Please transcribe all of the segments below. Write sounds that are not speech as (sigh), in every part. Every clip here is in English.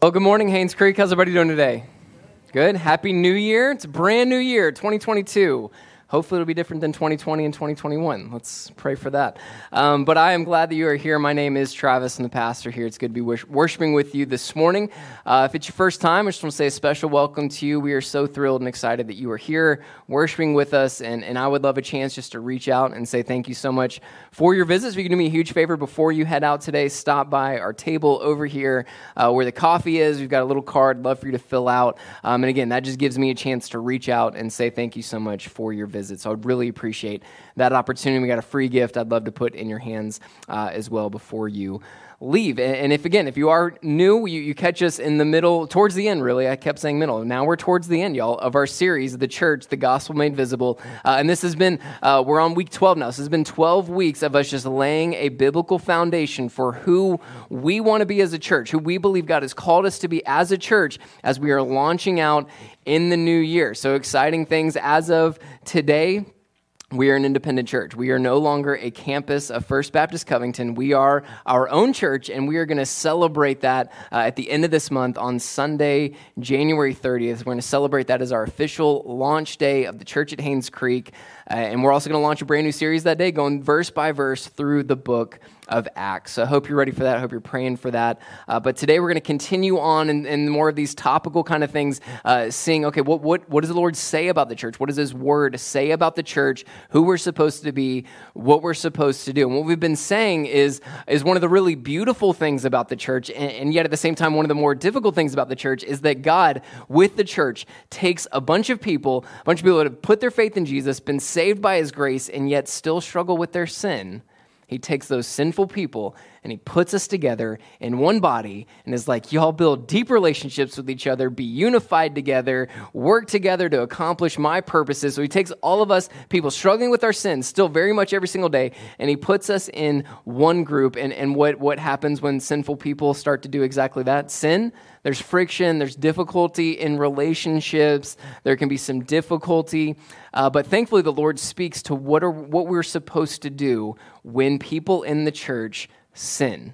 Well, good morning, Haynes Creek. How's everybody doing today? Good. Happy New Year. It's a brand new year, 2022. Hopefully, it'll be different than 2020 and 2021. Let's pray for that. Um, but I am glad that you are here. My name is Travis, and the pastor here. It's good to be worshiping with you this morning. Uh, if it's your first time, I just want to say a special welcome to you. We are so thrilled and excited that you are here worshiping with us, and, and I would love a chance just to reach out and say thank you so much for your visits. If you can do me a huge favor before you head out today, stop by our table over here uh, where the coffee is. We've got a little card, love for you to fill out. Um, and again, that just gives me a chance to reach out and say thank you so much for your visit. So I'd really appreciate that opportunity. We got a free gift I'd love to put in your hands uh, as well before you leave. And if again, if you are new, you, you, catch us in the middle, towards the end, really. I kept saying middle. Now we're towards the end, y'all, of our series, The Church, the Gospel Made Visible. Uh, and this has been, uh, we're on week 12 now. So This has been 12 weeks of us just laying a biblical foundation for who we want to be as a church, who we believe God has called us to be as a church as we are launching out in the new year. So exciting things as of today we are an independent church. We are no longer a campus of First Baptist Covington. We are our own church, and we are going to celebrate that uh, at the end of this month on Sunday, January 30th. We're going to celebrate that as our official launch day of the church at Haynes Creek. Uh, and we're also going to launch a brand new series that day, going verse by verse through the book of Acts. So I hope you're ready for that. I hope you're praying for that. Uh, but today we're going to continue on in, in, more of these topical kind of things, uh, seeing, okay, what, what, what does the Lord say about the church? What does His Word say about the church, who we're supposed to be, what we're supposed to do? And what we've been saying is, is one of the really beautiful things about the church, and, and yet at the same time, one of the more difficult things about the church is that God, with the church, takes a bunch of people, a bunch of people that have put their faith in Jesus, been saved by His grace, and yet still struggle with their sin he takes those sinful people and he puts us together in one body and is like, y'all build deep relationships with each other, be unified together, work together to accomplish my purposes. So he takes all of us, people struggling with our sins, still very much every single day, and he puts us in one group. And, and what, what happens when sinful people start to do exactly that? Sin. There's friction, there's difficulty in relationships, there can be some difficulty. Uh, but thankfully, the Lord speaks to what, are, what we're supposed to do when people in the church sin.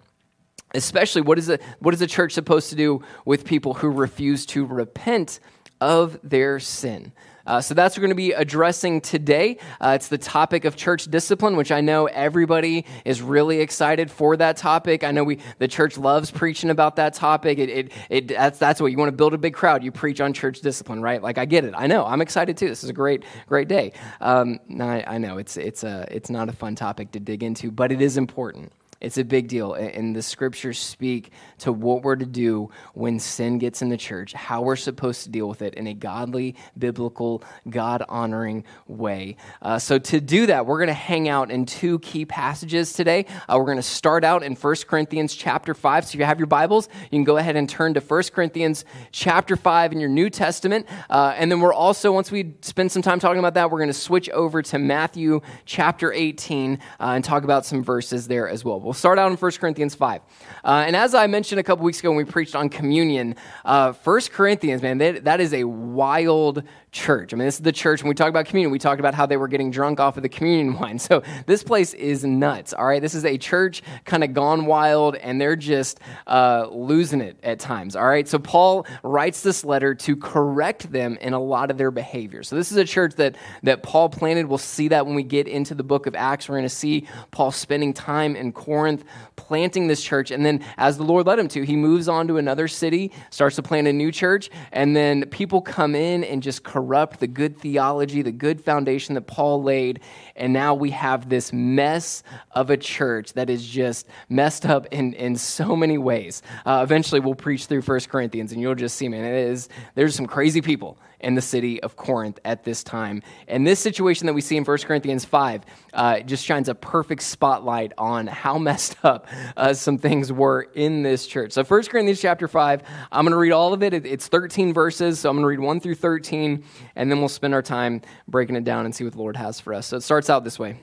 Especially, what is, the, what is a church supposed to do with people who refuse to repent of their sin? Uh, so that's what we're going to be addressing today. Uh, it's the topic of church discipline, which I know everybody is really excited for that topic. I know we the church loves preaching about that topic. It, it, it that's that's what you want to build a big crowd. You preach on church discipline, right? Like I get it. I know. I'm excited too. This is a great great day. Um, I, I know it's it's a it's not a fun topic to dig into, but it is important. It's a big deal. And the scriptures speak to what we're to do when sin gets in the church, how we're supposed to deal with it in a godly, biblical, God honoring way. Uh, so, to do that, we're going to hang out in two key passages today. Uh, we're going to start out in 1 Corinthians chapter 5. So, if you have your Bibles, you can go ahead and turn to 1 Corinthians chapter 5 in your New Testament. Uh, and then we're also, once we spend some time talking about that, we're going to switch over to Matthew chapter 18 uh, and talk about some verses there as well. We'll We'll start out in 1 Corinthians 5. Uh, and as I mentioned a couple weeks ago when we preached on communion, uh, 1 Corinthians, man, that, that is a wild church. I mean, this is the church. When we talk about communion, we talked about how they were getting drunk off of the communion (laughs) wine. So this place is nuts, all right? This is a church kind of gone wild, and they're just uh, losing it at times, all right? So Paul writes this letter to correct them in a lot of their behavior. So this is a church that, that Paul planted. We'll see that when we get into the book of Acts. We're going to see Paul spending time in Corinth planting this church. And then, as the Lord led him to, he moves on to another city, starts to plant a new church, and then people come in and just correct corrupt the good theology, the good foundation that Paul laid. And now we have this mess of a church that is just messed up in, in so many ways. Uh, eventually, we'll preach through First Corinthians, and you'll just see, man, it is, there's some crazy people in the city of Corinth at this time. And this situation that we see in 1 Corinthians 5 uh, just shines a perfect spotlight on how (laughs) messed up uh, some things were in this church. So 1 Corinthians chapter 5, I'm going to read all of it. It's 13 verses, so I'm going to read 1 through 13, and then we'll spend our time breaking it down and see what the Lord has for us. So it starts out this way.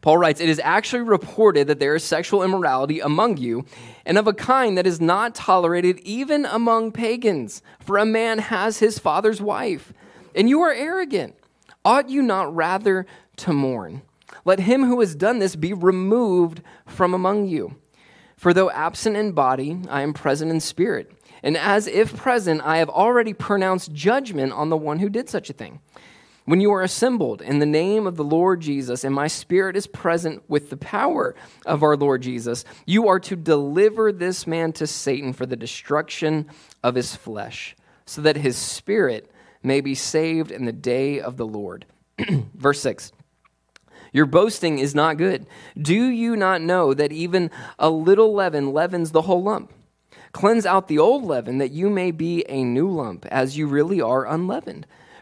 Paul writes, It is actually reported that there is sexual immorality among you, and of a kind that is not tolerated even among pagans, for a man has his father's wife. And you are arrogant. Ought you not rather to mourn? Let him who has done this be removed from among you. For though absent in body, I am present in spirit. And as if present, I have already pronounced judgment on the one who did such a thing. When you are assembled in the name of the Lord Jesus, and my spirit is present with the power of our Lord Jesus, you are to deliver this man to Satan for the destruction of his flesh, so that his spirit may be saved in the day of the Lord. (clears throat) Verse 6. Your boasting is not good. Do you not know that even a little leaven leavens the whole lump? Cleanse out the old leaven that you may be a new lump, as you really are unleavened.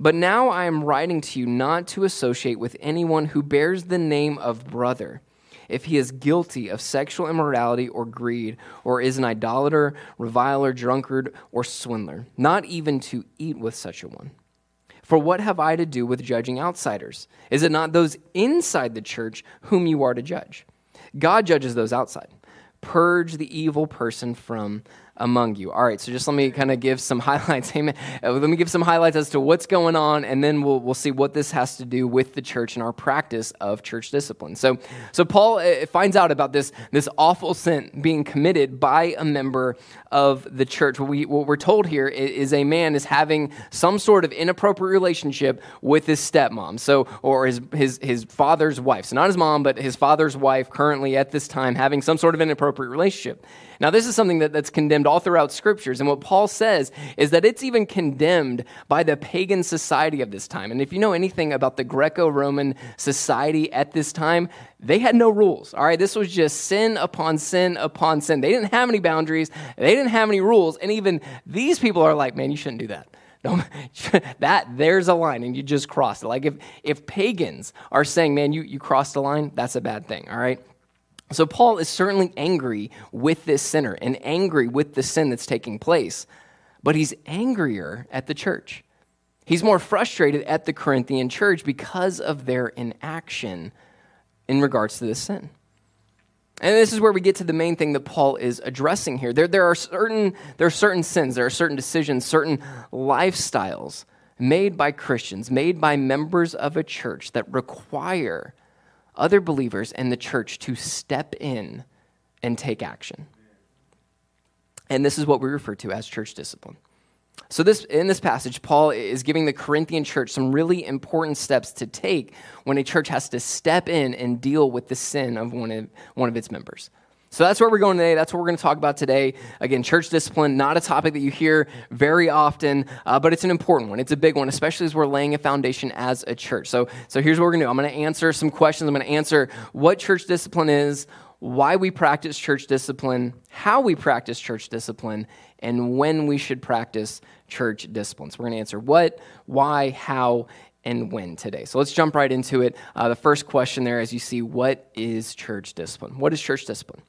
But now I am writing to you not to associate with anyone who bears the name of brother, if he is guilty of sexual immorality or greed, or is an idolater, reviler, drunkard, or swindler, not even to eat with such a one. For what have I to do with judging outsiders? Is it not those inside the church whom you are to judge? God judges those outside. Purge the evil person from among you. All right, so just let me kind of give some (laughs) highlights. Amen. Uh, let me give some highlights as to what's going on, and then we'll, we'll see what this has to do with the church and our practice of church discipline. So, so Paul uh, finds out about this, this awful sin being committed by a member of the church. What, we, what we're told here is a man is having some sort of inappropriate relationship with his stepmom, so or his, his, his father's wife. So not his mom, but his father's wife currently at this time having some sort of inappropriate relationship. Now, this is something that, that's condemned all throughout scriptures. And what Paul says is that it's even condemned by the pagan society of this time. And if you know anything about the Greco Roman society at this time, they had no rules. All right, this was just sin upon sin upon sin. They didn't have any boundaries, they didn't have any rules. And even these people are like, man, you shouldn't do that. Don't, (laughs) that there's a line and you just crossed it. Like if if pagans are saying, man, you, you crossed the line, that's a bad thing. All right. So Paul is certainly angry with this sinner and angry with the sin that's taking place, but he's angrier at the church. He's more frustrated at the Corinthian church because of their inaction in regards to this sin. And this is where we get to the main thing that Paul is addressing here. There, there, are certain, there are certain sins, there are certain decisions, certain lifestyles made by Christians, made by members of a church that require other believers and the church to step in and take action. And this is what we refer to as church discipline. So this in this passage Paul is giving the Corinthian church some really important steps to take when a church has to step in and deal with the sin of one of, one of its members. So that's where we're going today. That's what we're going to talk about today. Again, church discipline, not a topic that you hear very often, uh, but it's an important one. It's a big one, especially as we're laying a foundation as a church. So, so here's what we're going to do I'm going to answer some questions. I'm going to answer what church discipline is, why we practice church discipline, how we practice church discipline, and when we should practice church discipline. So we're going to answer what, why, how, and when today. So let's jump right into it. Uh, the first question there, as you see, what is church discipline? What is church discipline?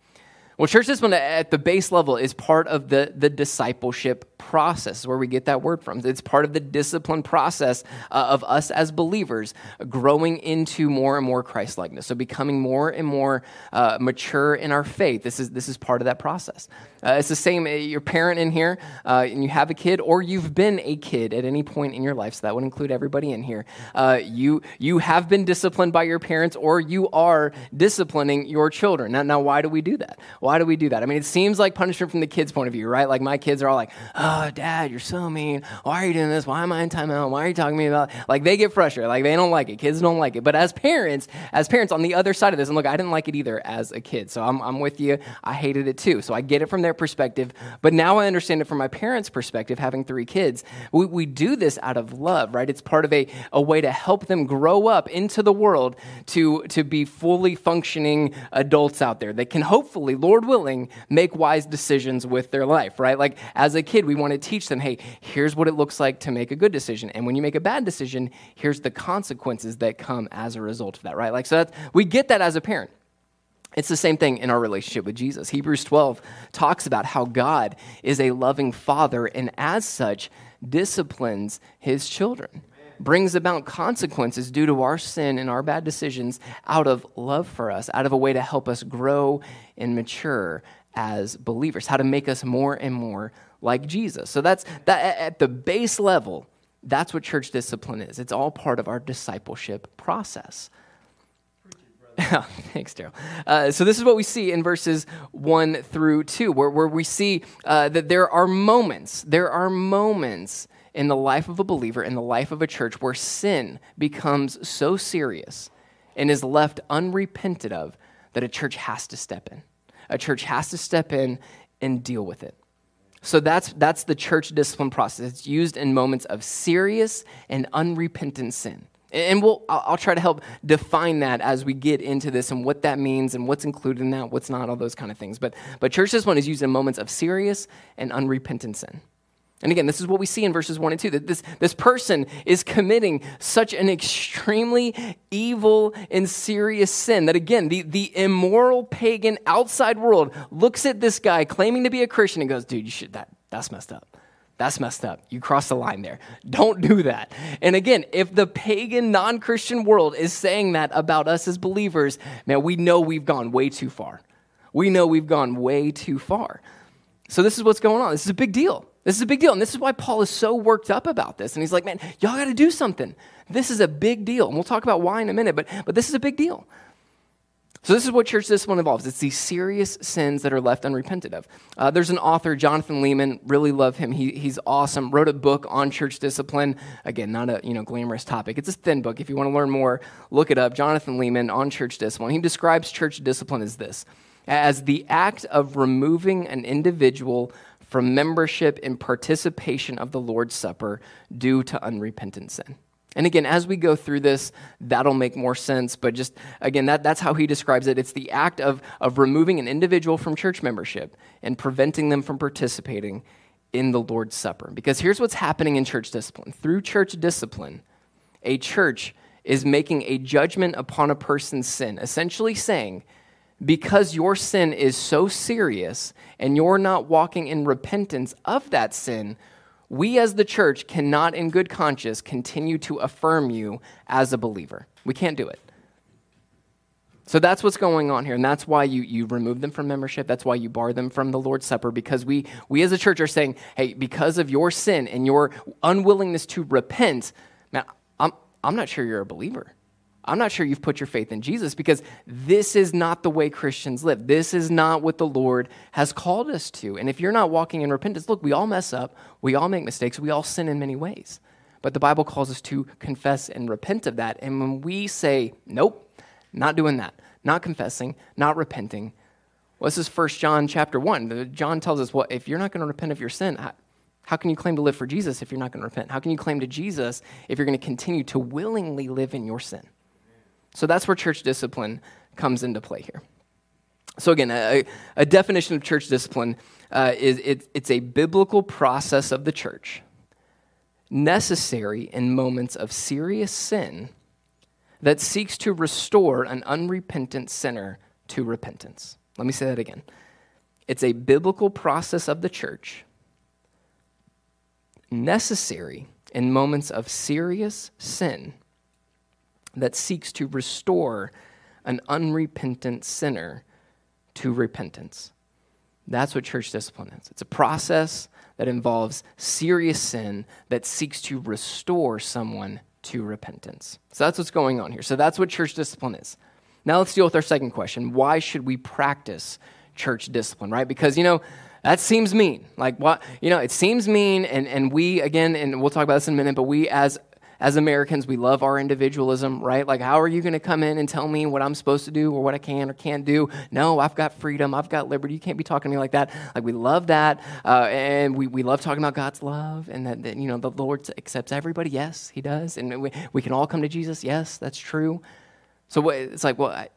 Well, church discipline at the base level is part of the, the discipleship process, where we get that word from. It's part of the discipline process uh, of us as believers growing into more and more Christ likeness. So, becoming more and more uh, mature in our faith. This is, this is part of that process. Uh, it's the same, your parent in here uh, and you have a kid, or you've been a kid at any point in your life. So, that would include everybody in here. Uh, you, you have been disciplined by your parents, or you are disciplining your children. Now, now, why do we do that? Why do we do that? I mean, it seems like punishment from the kids' point of view, right? Like my kids are all like, "Oh, Oh, Dad, you're so mean. Why are you doing this? Why am I in timeout? Why are you talking to me about?" Like they get frustrated. Like they don't like it. Kids don't like it. But as parents, as parents on the other side of this, and look, I didn't like it either as a kid. So I'm, I'm with you. I hated it too. So I get it from their perspective. But now I understand it from my parents' perspective, having three kids. We, we do this out of love, right? It's part of a, a way to help them grow up into the world to, to be fully functioning adults out there that can hopefully, Lord willing, make wise decisions with their life, right? Like as a kid, we want to teach them, hey, here's what it looks like to make a good decision. And when you make a bad decision, here's the consequences that come as a result of that, right? Like, so that's, we get that as a parent. It's the same thing in our relationship with Jesus. Hebrews 12 talks about how God is a loving father and, as such, disciplines his children, brings about consequences due to our sin and our bad decisions out of love for us, out of a way to help us grow and mature as believers, how to make us more and more like Jesus. So that's that at the base level, that's what church discipline is. It's all part of our discipleship process. (laughs) Thanks, Daryl. Uh, so, this is what we see in verses 1 through 2, where, where we see uh, that there are moments, there are moments in the life of a believer, in the life of a church, where sin becomes so serious and is left unrepented of that a church has to step in. A church has to step in and deal with it. So that's, that's the church discipline process. It's used in moments of serious and unrepentant sin. And we'll, I'll try to help define that as we get into this and what that means and what's included in that, what's not, all those kind of things. But, but church discipline is used in moments of serious and unrepentant sin. And again, this is what we see in verses 1 and 2 that this, this person is committing such an extremely evil and serious sin that, again, the, the immoral pagan outside world looks at this guy claiming to be a Christian and goes, dude, you should, that, that's messed up. That's messed up. You crossed the line there. Don't do that. And again, if the pagan, non Christian world is saying that about us as believers, man, we know we've gone way too far. We know we've gone way too far. So, this is what's going on. This is a big deal. This is a big deal. And this is why Paul is so worked up about this. And he's like, man, y'all got to do something. This is a big deal. And we'll talk about why in a minute, but, but this is a big deal. So, this is what church discipline involves. It's these serious sins that are left unrepented of. Uh, there's an author, Jonathan Leeman, really love him. He, he's awesome. Wrote a book on church discipline. Again, not a you know glamorous topic. It's a thin book. If you want to learn more, look it up. Jonathan Leeman on church discipline. He describes church discipline as this as the act of removing an individual from membership and participation of the Lord's Supper due to unrepentant sin. And again, as we go through this, that'll make more sense. But just again, that, that's how he describes it. It's the act of, of removing an individual from church membership and preventing them from participating in the Lord's Supper. Because here's what's happening in church discipline through church discipline, a church is making a judgment upon a person's sin, essentially saying, because your sin is so serious and you're not walking in repentance of that sin, we as the church cannot, in good conscience, continue to affirm you as a believer. We can't do it. So that's what's going on here. And that's why you, you remove them from membership. That's why you bar them from the Lord's Supper, because we, we as a church are saying, hey, because of your sin and your unwillingness to repent, man, I'm, I'm not sure you're a believer. I'm not sure you've put your faith in Jesus because this is not the way Christians live. This is not what the Lord has called us to. And if you're not walking in repentance, look, we all mess up, we all make mistakes, we all sin in many ways. But the Bible calls us to confess and repent of that. And when we say, nope, not doing that, not confessing, not repenting, well, this is 1 John chapter 1. John tells us, well, if you're not going to repent of your sin, how can you claim to live for Jesus if you're not going to repent? How can you claim to Jesus if you're going to continue to willingly live in your sin? So that's where church discipline comes into play here. So, again, a, a definition of church discipline uh, is it, it's a biblical process of the church necessary in moments of serious sin that seeks to restore an unrepentant sinner to repentance. Let me say that again. It's a biblical process of the church necessary in moments of serious sin that seeks to restore an unrepentant sinner to repentance. That's what church discipline is. It's a process that involves serious sin that seeks to restore someone to repentance. So that's what's going on here. So that's what church discipline is. Now let's deal with our second question. Why should we practice church discipline, right? Because, you know, that seems mean. Like what, you know, it seems mean and and we again and we'll talk about this in a minute, but we as as Americans, we love our individualism, right? Like, how are you going to come in and tell me what I'm supposed to do or what I can or can't do? No, I've got freedom. I've got liberty. You can't be talking to me like that. Like, we love that. Uh, and we, we love talking about God's love and that, that, you know, the Lord accepts everybody. Yes, He does. And we, we can all come to Jesus. Yes, that's true. So it's like, well,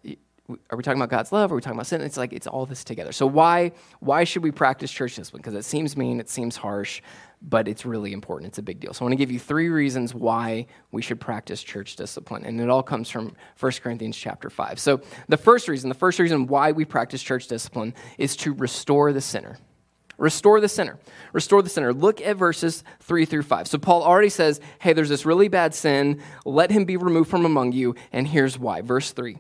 are we talking about God's love? Are we talking about sin? It's like it's all this together. So why why should we practice church discipline? Because it seems mean, it seems harsh, but it's really important. It's a big deal. So I want to give you three reasons why we should practice church discipline. And it all comes from 1 Corinthians chapter 5. So the first reason, the first reason why we practice church discipline is to restore the sinner. Restore the sinner. Restore the sinner. Look at verses 3 through 5. So Paul already says, hey, there's this really bad sin. Let him be removed from among you. And here's why. Verse 3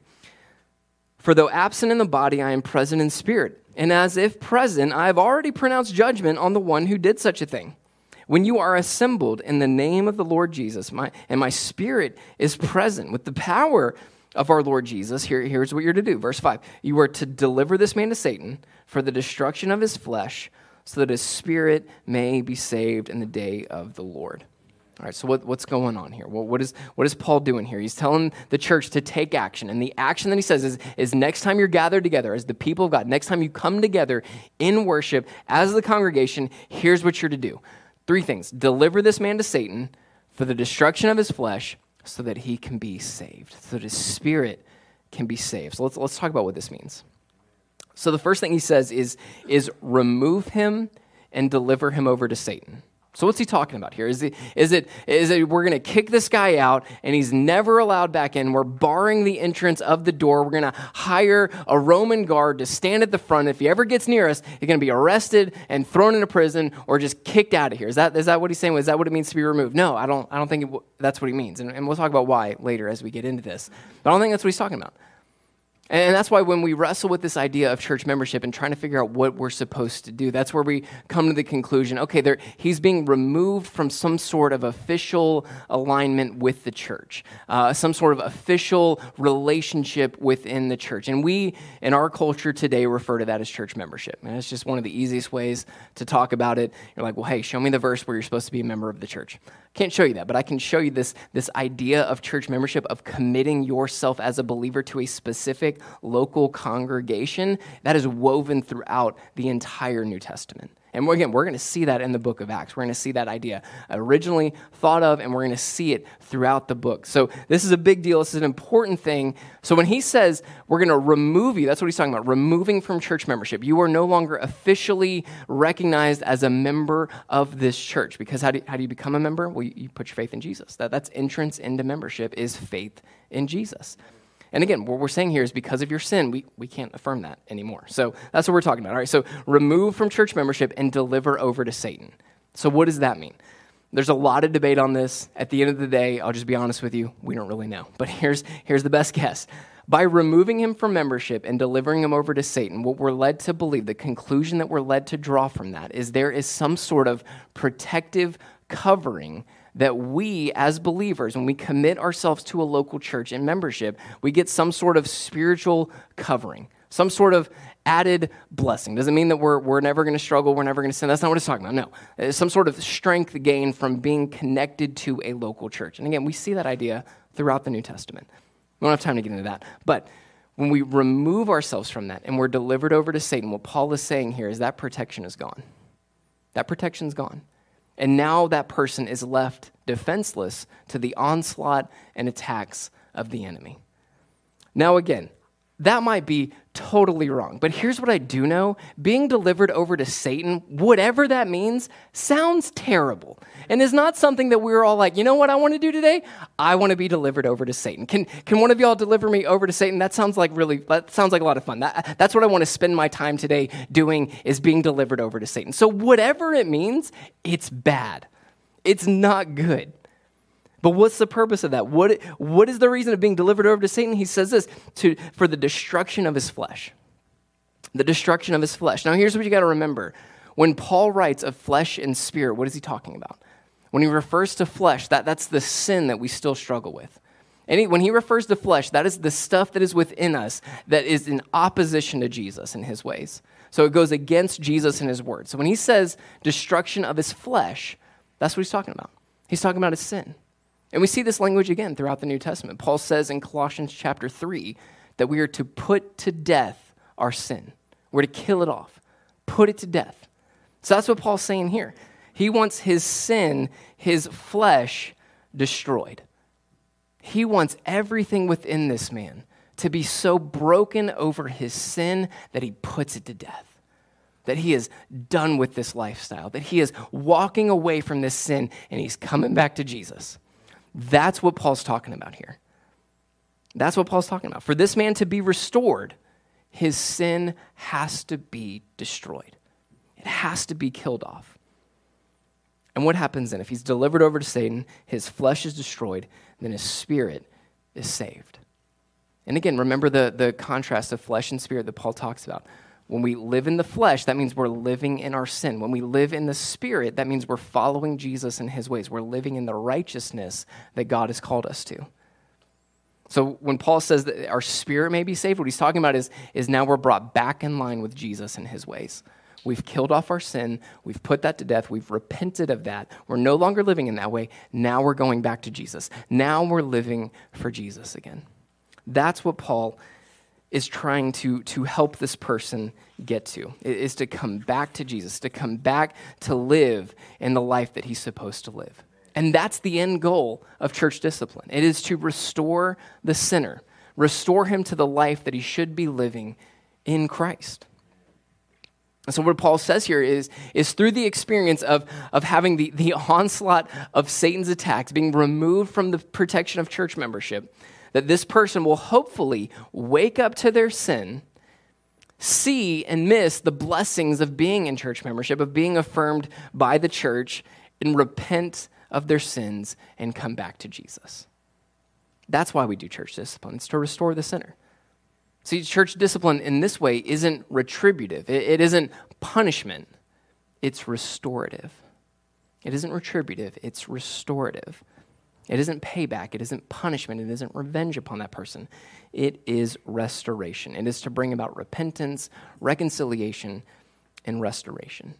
For though absent in the body, I am present in spirit. And as if present, I have already pronounced judgment on the one who did such a thing. When you are assembled in the name of the Lord Jesus, my, and my spirit is present with the power of our Lord Jesus, here, here's what you're to do. Verse 5 You are to deliver this man to Satan for the destruction of his flesh, so that his spirit may be saved in the day of the Lord. All right, so what, what's going on here? What, is, what is Paul doing here? He's telling the church to take action. And the action that he says is, is next time you're gathered together as the people of God, next time you come together in worship as the congregation, here's what you're to do Three things deliver this man to Satan for the destruction of his flesh so that he can be saved, so that his spirit can be saved. So let's, let's talk about what this means. So the first thing he says is, is remove him and deliver him over to Satan. So what's he talking about here? Is it, is it, is it we're going to kick this guy out and he's never allowed back in? We're barring the entrance of the door. We're going to hire a Roman guard to stand at the front. If he ever gets near us, he's going to be arrested and thrown into prison or just kicked out of here. Is that, is that what he's saying? Is that what it means to be removed? No, I don't, I don't think it, that's what he means. And, and we'll talk about why later as we get into this. But I don't think that's what he's talking about. And that's why when we wrestle with this idea of church membership and trying to figure out what we're supposed to do, that's where we come to the conclusion okay, there, he's being removed from some sort of official alignment with the church, uh, some sort of official relationship within the church. And we, in our culture today, refer to that as church membership. And it's just one of the easiest ways to talk about it. You're like, well, hey, show me the verse where you're supposed to be a member of the church. Can't show you that, but I can show you this, this idea of church membership, of committing yourself as a believer to a specific local congregation that is woven throughout the entire New Testament. And again, we're going to see that in the book of Acts. We're going to see that idea originally thought of, and we're going to see it throughout the book. So, this is a big deal. This is an important thing. So, when he says we're going to remove you, that's what he's talking about removing from church membership. You are no longer officially recognized as a member of this church. Because how do you, how do you become a member? Well, you, you put your faith in Jesus. That, that's entrance into membership, is faith in Jesus. And again, what we're saying here is because of your sin, we, we can't affirm that anymore. So that's what we're talking about. All right, so remove from church membership and deliver over to Satan. So what does that mean? There's a lot of debate on this. At the end of the day, I'll just be honest with you, we don't really know. But (laughs) here's, here's the best guess. By removing him from membership and delivering him over to Satan, what we're led to believe, the conclusion that we're led to draw from that, is there is some sort of protective covering that we as believers, when we commit ourselves to a local church in membership, we get some sort of spiritual covering, some sort of added blessing. Doesn't mean that we're, we're never going to struggle, we're never going to sin. That's not what it's talking about. No. It's some sort of strength gain from being connected to a local church. And again, we see that idea throughout the New Testament. We don't have time to get into that. But when we remove ourselves from that and we're delivered over to Satan, what Paul is saying here is that protection is gone. That protection's gone. And now that person is left defenseless to the onslaught and attacks of the enemy. Now, again, that might be totally wrong. But here's what I do know being delivered over to Satan, whatever that means, sounds terrible and is not something that we're all like, you know what I want to do today? I want to be delivered over to Satan. Can, can one of y'all deliver me over to Satan? That sounds like really, that sounds like a lot of fun. That, that's what I want to spend my time today doing is being delivered over to Satan. So, whatever it means, it's bad. It's not good. But what's the purpose of that? What, what is the reason of being delivered over to Satan? He says this to, for the destruction of his flesh. The destruction of his flesh. Now, here's what you got to remember. When Paul writes of flesh and spirit, what is he talking about? When he refers to flesh, that, that's the sin that we still struggle with. And he, when he refers to flesh, that is the stuff that is within us that is in opposition to Jesus and his ways. So it goes against Jesus and his word. So when he says destruction of his flesh, that's what he's talking about. He's talking about his sin. And we see this language again throughout the New Testament. Paul says in Colossians chapter 3 that we are to put to death our sin. We're to kill it off, put it to death. So that's what Paul's saying here. He wants his sin, his flesh, destroyed. He wants everything within this man to be so broken over his sin that he puts it to death. That he is done with this lifestyle, that he is walking away from this sin and he's coming back to Jesus. That's what Paul's talking about here. That's what Paul's talking about. For this man to be restored, his sin has to be destroyed, it has to be killed off. And what happens then? If he's delivered over to Satan, his flesh is destroyed, then his spirit is saved. And again, remember the, the contrast of flesh and spirit that Paul talks about. When we live in the flesh, that means we're living in our sin. When we live in the spirit, that means we're following Jesus in his ways. We're living in the righteousness that God has called us to. So when Paul says that our spirit may be saved, what he's talking about is, is now we're brought back in line with Jesus and his ways. We've killed off our sin. We've put that to death. We've repented of that. We're no longer living in that way. Now we're going back to Jesus. Now we're living for Jesus again. That's what Paul is trying to, to help this person get to, is to come back to Jesus, to come back to live in the life that he's supposed to live. And that's the end goal of church discipline. It is to restore the sinner, restore him to the life that he should be living in Christ. And so, what Paul says here is, is through the experience of, of having the, the (laughs) onslaught of Satan's attacks, being removed from the protection of church membership, that this person will hopefully wake up to their sin, see and miss the blessings of being in church membership, of being affirmed by the church, and repent of their sins and come back to Jesus. That's why we do church discipline, it's to restore the sinner. See, church discipline in this way isn't retributive, it, it isn't punishment, it's restorative. It isn't retributive, it's restorative. It isn't payback, it isn't punishment, it isn't revenge upon that person. It is restoration. It is to bring about repentance, reconciliation, and restoration.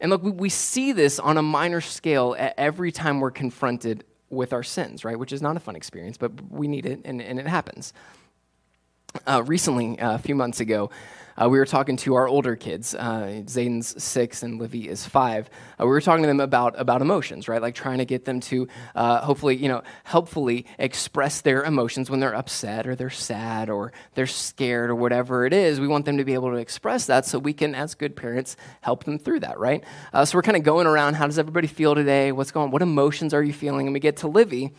And look, we, see this on a minor scale every time we're confronted with our sins, right? Which is not a fun experience, but we need it and, and it happens. Uh, recently, uh, a few months ago, uh, we were talking to our older kids. Uh, Zayden's six and Livy is five. Uh, we were talking to them about, about emotions, right? Like trying to get them to uh, hopefully, you know, helpfully express their emotions when they're upset or they're sad or they're scared or whatever it is. We want them to be able to express that so we can, as good parents, help them through that, right? Uh, so we're kind of going around. How does everybody feel today? What's going? on? What emotions are you feeling? And we get to Livy,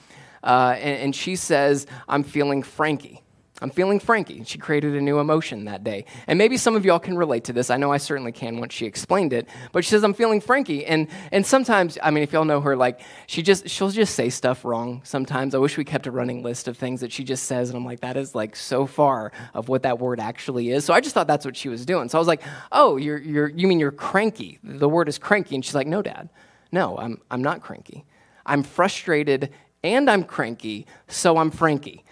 uh, and, and she says, "I'm feeling Frankie." I'm feeling Frankie. She created a new emotion that day. And maybe some of y'all can relate to this. I know I certainly can once she explained it. But she says, I'm feeling Frankie. And and sometimes, I mean, if y'all know her, like she just she'll just say stuff wrong sometimes. I wish we kept a running list of things that she just says, and I'm like, that is like so far of what that word actually is. So I just thought that's what she was doing. So I was like, Oh, you're you're you mean you're cranky. The word is cranky. And she's like, No, Dad. No, I'm I'm not cranky. I'm frustrated and I'm cranky, so I'm Frankie.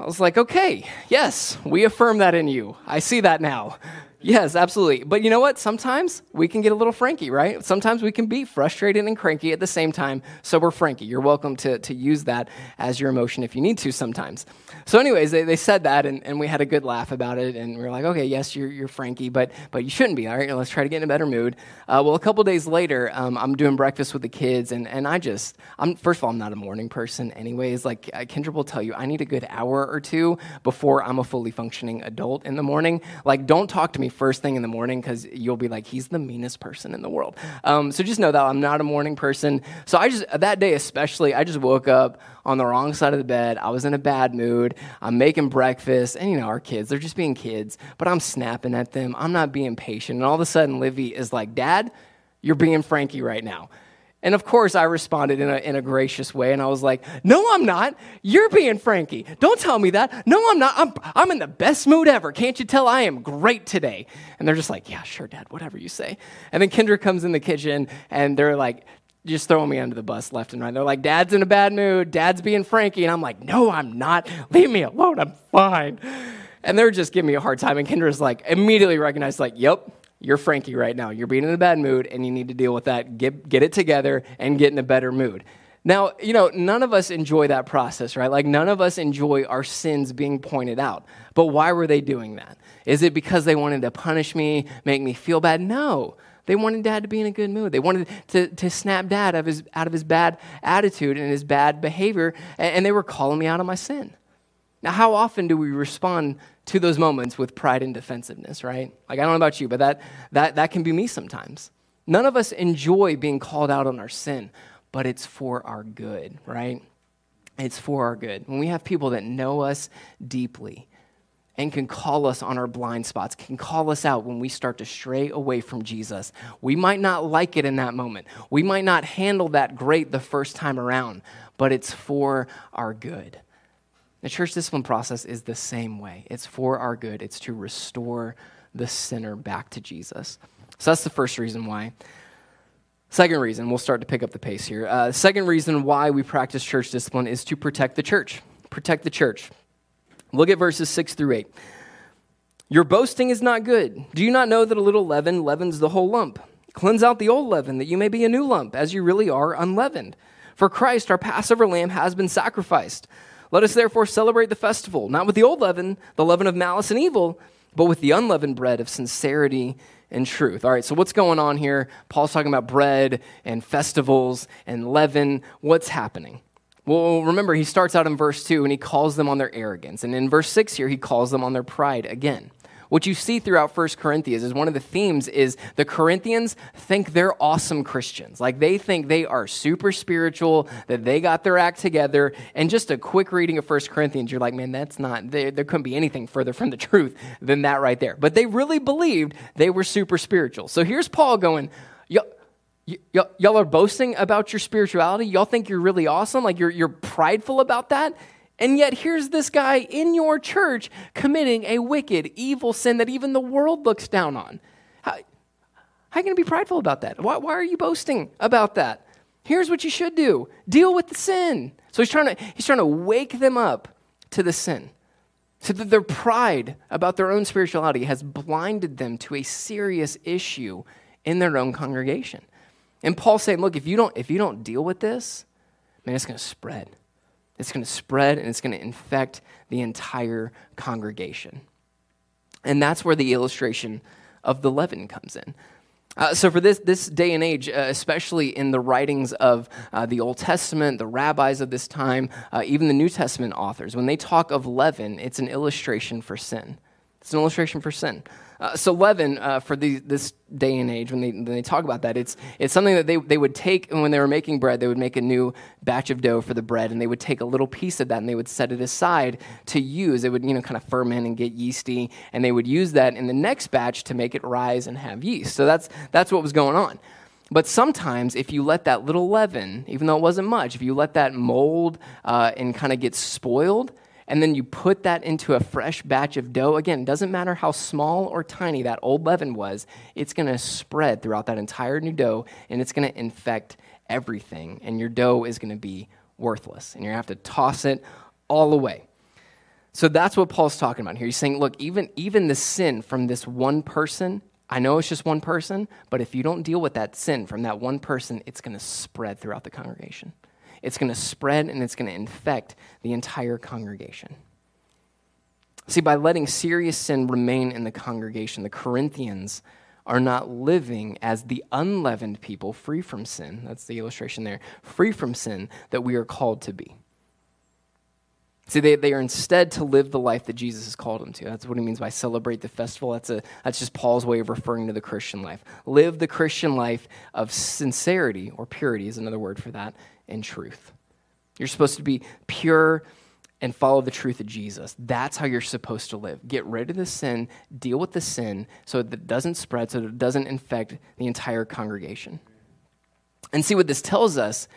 I was like, okay, yes, we affirm that in you. I see that now. Yes, absolutely. But you know what? Sometimes we can get a little franky, right? Sometimes we can be frustrated and cranky at the same time. So we're franky. You're welcome to, to use that as your emotion if you need to sometimes. So, anyways, they, they said that and, and we had a good laugh about it. And we are like, okay, yes, you're, you're franky, but, but you shouldn't be. All right, let's try to get in a better mood. Uh, well, a couple days later, um, I'm doing breakfast with the kids. And, and I just, I'm, first of all, I'm not a morning person, anyways. Like uh, Kendra will tell you, I need a good hour or two before I'm a fully functioning adult in the morning. Like, don't talk to me first thing in the morning because you'll be like, he's the meanest person in the world. Um, so just know that I'm not a morning person. So I just, that day especially, I just woke up on the wrong side of the bed. I was in a bad mood. I'm making breakfast, and you know, our kids, they're just being kids, but I'm snapping at them. I'm not being patient. And all of a sudden, Livy is like, Dad, you're being Frankie right now. And of course, I responded in a, in a gracious way, and I was like, No, I'm not. You're being Frankie. Don't tell me that. No, I'm not. I'm, I'm in the best mood ever. Can't you tell I am great today? And they're just like, Yeah, sure, Dad, whatever you say. And then Kendra comes in the kitchen, and they're like, just throwing me under the bus left and right. They're like, Dad's in a bad mood. Dad's being Frankie. And I'm like, No, I'm not. Leave me alone. I'm fine. And they're just giving me a hard time. And Kendra's like, immediately recognized, like, Yep, you're Frankie right now. You're being in a bad mood and you need to deal with that. Get, get it together and get in a better mood. Now, you know, none of us enjoy that process, right? Like, none of us enjoy our sins being pointed out. But why were they doing that? Is it because they wanted to punish me, make me feel bad? No. They wanted dad to be in a good mood. They wanted to, to snap dad out of, his, out of his bad attitude and his bad behavior, and, and they were calling me out on my sin. Now, how often do we respond to those moments with pride and defensiveness, right? Like, I don't know about you, but that, that, that can be me sometimes. None of us enjoy being called out on our sin, but it's for our good, right? It's for our good. When we have people that know us deeply and can call us on our blind spots, can call us out when we start to stray away from Jesus, we might not like it in that moment. We might not handle that great the first time around, but it's for our good. The church discipline process is the same way. It's for our good, it's to restore the sinner back to Jesus. So that's the first reason why. Second reason, we'll start to pick up the pace here. Uh, second reason why we practice church discipline is to protect the church. Protect the church. Look at verses 6 through 8. Your boasting is not good. Do you not know that a little leaven leavens the whole lump? Cleanse out the old leaven, that you may be a new lump, as you really are unleavened. For Christ, our Passover lamb, has been sacrificed. Let us therefore celebrate the festival, not with the old leaven, the leaven of malice and evil, but with the unleavened bread of sincerity and truth. All right, so what's going on here? Paul's talking about bread and festivals and leaven. What's happening? Well, remember, he starts out in verse 2 and he calls them on their arrogance. And in verse 6 here, he calls them on their pride again. What you see throughout First Corinthians is one of the themes is the Corinthians think they're awesome Christians. Like they think they are super spiritual, that they got their act together. And just a quick reading of First Corinthians, you're like, man, that's not, there, there couldn't be anything further from the (laughs) truth than that right there. But they really believed they were super spiritual. So here's Paul going, y'all, y'all are boasting about your spirituality. Y'all think you're really awesome. Like you're, you're prideful about that. And yet, here's this guy in your church committing a wicked, evil sin that even the world looks down on. How, how are you going to be prideful about that? Why, why are you boasting about that? Here's what you should do deal with the sin. So he's trying to, he's trying to wake them up to the sin. So that their pride about their own spirituality has blinded them to a serious issue in their own congregation. And Paul's saying, look, if you don't, if you don't deal with this, man, it's going to spread. It's going to spread and it's going to infect the entire congregation. And that's where the illustration of the leaven comes in. Uh, so, for this, this day and age, uh, especially in the writings of uh, the Old Testament, the rabbis of this time, uh, even the New Testament authors, when they talk of leaven, it's an illustration for sin. It's an illustration for sin. Uh, so leaven, uh, for the, this day and age, when they, when they talk about that, it's, it's something that they, they would take, and when they were making bread, they would make a new batch of dough for the bread, and they would take a little piece of that and they would set it aside to use. It would, you know, kind of ferment and get yeasty, and they would use that in the next batch to make it rise and have yeast. So that's, that's what was going on. But sometimes, if you let that little leaven, even though it wasn't much, if you let that mold uh, and kind of get spoiled, and then you put that into a fresh batch of dough. Again, it doesn't matter how small or tiny that old leaven was, it's going to spread throughout that entire new dough and it's going to infect everything. And your dough is going to be worthless. And you're going to have to toss it all away. So that's what Paul's talking about here. He's saying, look, even, even the sin from this one person, I know it's just one person, but if you don't deal with that sin from that one person, it's going to spread throughout the congregation it's going to spread and it's going to infect the entire congregation. See, by letting serious sin remain in the congregation, the Corinthians are not living as the unleavened people free from sin. That's the illustration there. Free from sin that we are called to be. See, they, they are instead to live the life that Jesus has called them to. That's what he means by celebrate the festival. That's, a, that's just Paul's way of referring to the Christian life. Live the Christian life of sincerity, or purity is another word for that, and truth. You're supposed to be pure and follow the truth of Jesus. That's how you're supposed to live. Get rid of the sin, deal with the sin so that it doesn't spread, so that it doesn't infect the entire congregation. And see what this tells us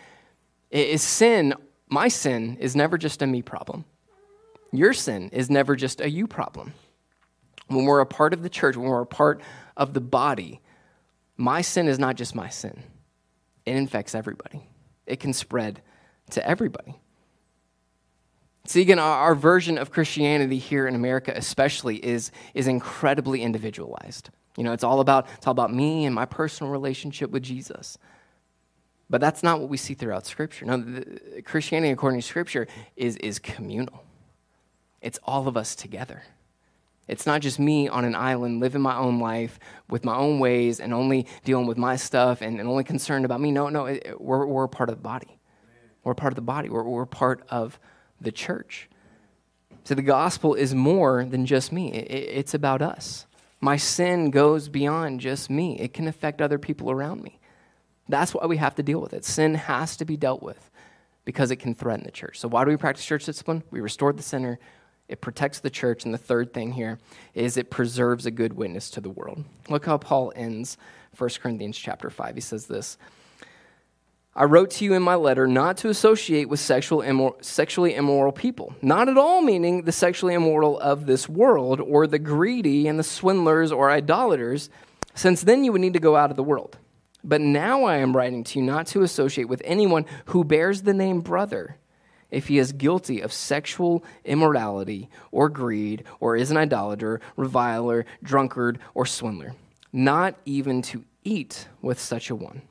is sin, my sin, is never just a me problem. Your sin is never just a you problem. When we're a part of the church, when we're a part of the body, my sin is not just my sin, it infects everybody it can spread to everybody. See, again, our, our, version of Christianity here in America, especially, is, is incredibly individualized. You know, it's all about it's all about me and my personal relationship with Jesus. But that's not what we see throughout Scripture. No, the, Christianity, according to Scripture, is, is communal. It's all of us together. It's not just me on an island living my own life with my own ways and only dealing with my stuff and, and only concerned about me. No, no, it, we're, we're part of the body. We're part of the body. We're, we're part of the church. So the gospel is more than just me, it's about us. My sin goes beyond just me, it can affect other people around me. That's why we have to deal with it. Sin has to be dealt with because it can threaten the church. So, why do we practice church discipline? We restore the sinner, it protects the church, and the third thing here is it preserves a good witness to the world. Look how Paul ends 1 Corinthians chapter 5. He says this I wrote to you in my letter not to associate with sexual immor- sexually immoral people, not at all meaning the sexually immoral of this world or the greedy and the swindlers or idolaters, since then you would need to go out of the world. But now I am writing to you not to associate with anyone who bears the name brother if he is guilty of sexual immorality or greed or is an idolater, reviler, drunkard, or swindler, not even to eat with such a one.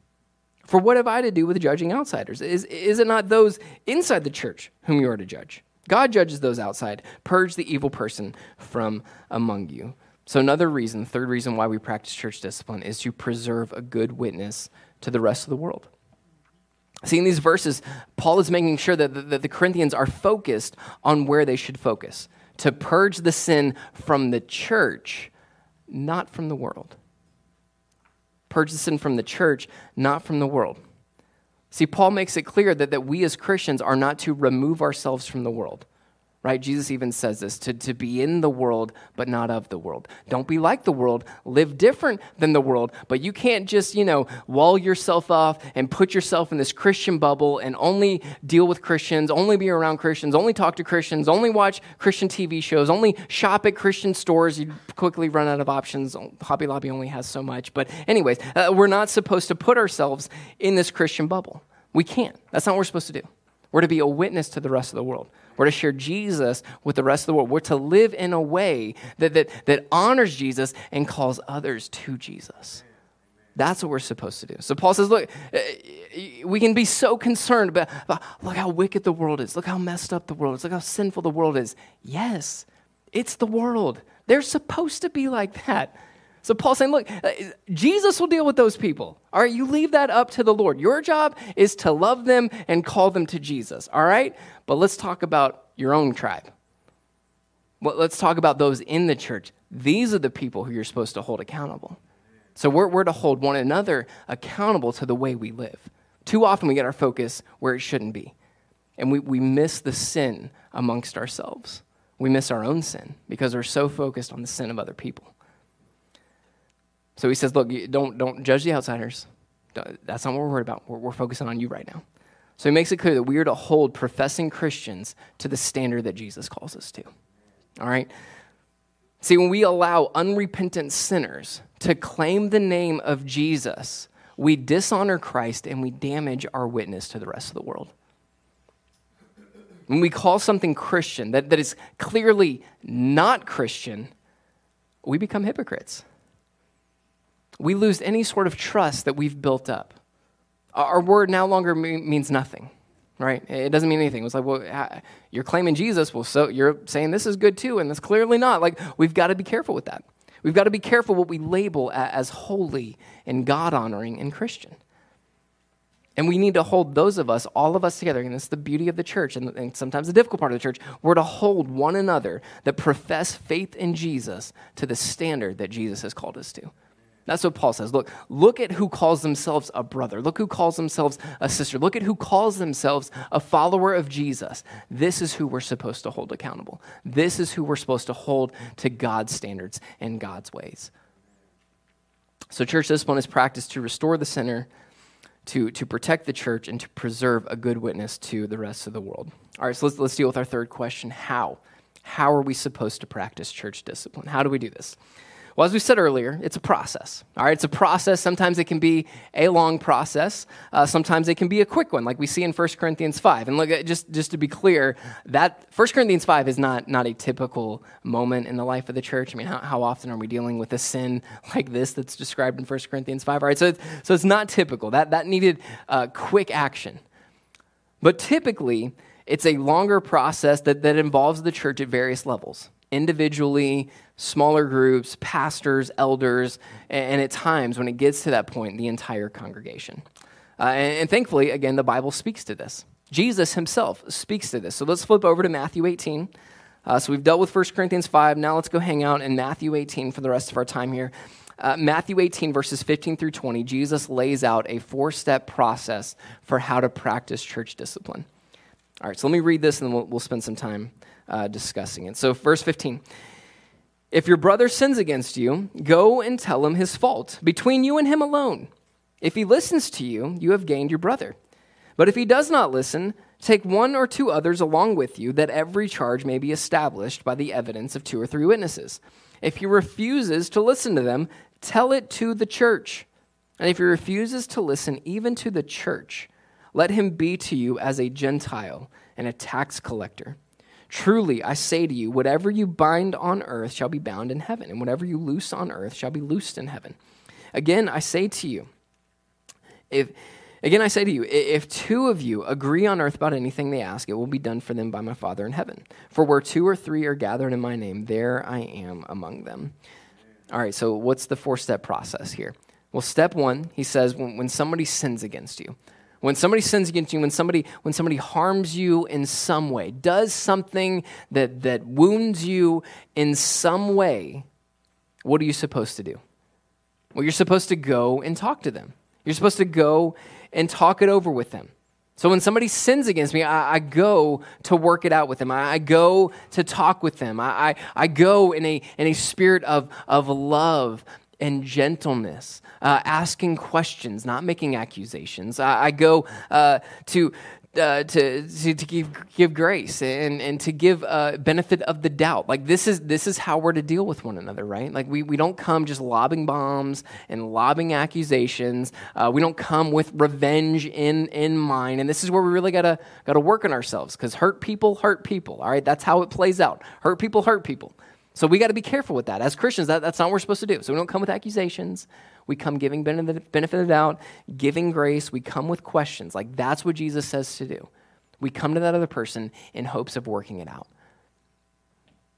For what have I to do with judging outsiders? Is, is it not those inside the church whom you are to judge? God judges those outside. Purge the evil person from among you. So, another reason, third reason why we practice church discipline is to preserve a good witness to the rest of the world. See, in these verses, Paul is making sure that the, that the Corinthians are focused on where they should focus to purge the sin from the church, not from the world purge the sin from the church, not from the world. See, Paul makes it clear that, that we as Christians are not to remove ourselves from the world right? Jesus even says this to, to be in the world, but not of the world. Don't be like the world. Live different than the world, but you can't just, you know, wall yourself off and put yourself in this Christian bubble and only deal with Christians, only be around Christians, only talk to Christians, only watch Christian TV shows, only shop at Christian stores. You quickly run out of options. Hobby Lobby only has so much. But, anyways, uh, we're not supposed to put ourselves in this Christian bubble. We can't. That's not what we're supposed to do. We're to be a witness to the rest of the world. We're to share Jesus with the rest of the world. We're to live in a way that, that, that honors Jesus and calls others to Jesus. That's what we're supposed to do. So Paul says, look, eh, we can be so concerned about, about, look how wicked the world is. Look how messed up the world is. Look how sinful the world is. Yes, it's the world. They're supposed to be like that. So Paul's saying, look, uh, Jesus will deal with those people. All right, you leave that up to the Lord. Your job is to love them and call them to Jesus. All right? But let's talk about your own tribe. Well, let's talk about those in the church. These are the people who you're supposed to hold accountable. So we're, we're to hold one another accountable to the way we live. Too often we get our focus where it shouldn't be. And we, we miss the sin amongst ourselves. We miss our own sin because we're so focused on the sin of other people. So he says, Look, don't, don't judge the outsiders. That's not what we're worried about. We're, we're focusing on you right now. So he makes it clear that we are to hold professing Christians to the standard that Jesus calls us to. All right? See, when we allow unrepentant sinners to claim the name of Jesus, we dishonor Christ and we damage our witness to the rest of the world. When we call something Christian that, that is clearly not Christian, we become hypocrites we lose any sort of trust that we've built up. Our word no longer means nothing, right? It doesn't mean anything. It's like, well, you're claiming Jesus, well, so you're saying this is good too, and that's clearly not. Like, we've got to be careful with that. We've got to be careful what we label as holy and God honoring and Christian. And we need to hold those of us, all of us together, and this is the beauty of the church, and, and, sometimes the difficult part of the church. We're to hold one another that profess faith in Jesus to the standard that Jesus has called us to. That's what Paul says. Look, look at who calls themselves a brother. Look who calls themselves a sister. Look at who calls themselves a follower of Jesus. This is who we're supposed to hold accountable. This is who we're supposed to hold to God's standards and God's ways. So, church discipline is practiced to restore the sinner, to, to protect the church, and to preserve a good witness to the rest of the world. All right, so let's, let's deal with our third question how? How are we supposed to practice church discipline? How do we do this? Well, as we said earlier, it's a process. All right, it's a process. Sometimes it can be a long process. Uh, sometimes it can be a quick one, like we see in 1 Corinthians 5. And look, just, just to be clear, that 1 Corinthians 5 is not, not a typical moment in the life of the church. I mean, how, how often are we dealing with a sin (laughs) like this that's described in 1 Corinthians 5? All right, so it's, so it's not typical. That, that needed uh, quick action. But typically, it's a longer process that, that involves the church at various levels individually, smaller groups, pastors, elders, and, at times, when it gets to that point, the entire congregation. Uh, and, and thankfully, again, the Bible speaks to this. Jesus himself speaks to this. So let's flip over to Matthew 18. Uh, so we've dealt with 1 Corinthians 5. Now let's go hang out in Matthew 18 for the rest of our time here. Uh, Matthew 18, verses 15 through 20, Jesus lays out a four step process for how to practice church discipline. All right, so let me read this and then we'll, we'll spend some time uh, discussing it. So, verse 15 If your brother sins against you, go and tell him his fault between you and him alone. If he listens to you, you have gained your brother. But if he does not listen, take one or two others along with you, that every charge may be established by the evidence of two or three witnesses. If he refuses to listen to them, tell it to the church. And if he refuses to listen even to the church, let him be to you as a Gentile and a tax collector. Truly, I say to you, whatever you bind on earth shall be bound in heaven, and whatever you loose on earth shall be loosed in heaven. Again, I say to you, if again I say to you, if two of you agree on earth about anything they ask, it will be done for them by my Father in heaven. For where two or three are gathered in my name, there I am among them. All right, so what's the four step process here? Well, step one, he says, when, when somebody sins against you, when somebody sins against you, when somebody, when somebody harms you in some way, does something that, that wounds you in some way, what are you supposed to do? Well, you're supposed to go and talk to them. You're supposed to go and talk it over with them. So when somebody sins against me, I, I, go to work it out with them. I, I go to talk with them. I, I, I, go in a, in a spirit of, of love and gentleness, uh, asking questions, not making accusations. I, go uh, to uh, to, to, to, give, give grace and, and to give uh, benefit of the doubt. Like this is, this is how we're to deal with one another, right? Like we, we don't come just lobbing bombs and lobbing accusations. Uh, we don't come with revenge in, in mind. And this is where we really gotta, gotta work on ourselves because hurt people hurt people, all right? That's how it plays out. Hurt people hurt people. So we got to be careful with that. As Christians, that, that's not what we're supposed to do. So we don't come with accusations. We come giving benefit, benefit of doubt, giving grace. We come with questions. Like that's what Jesus says to do. We come to that other person in hopes of working it out.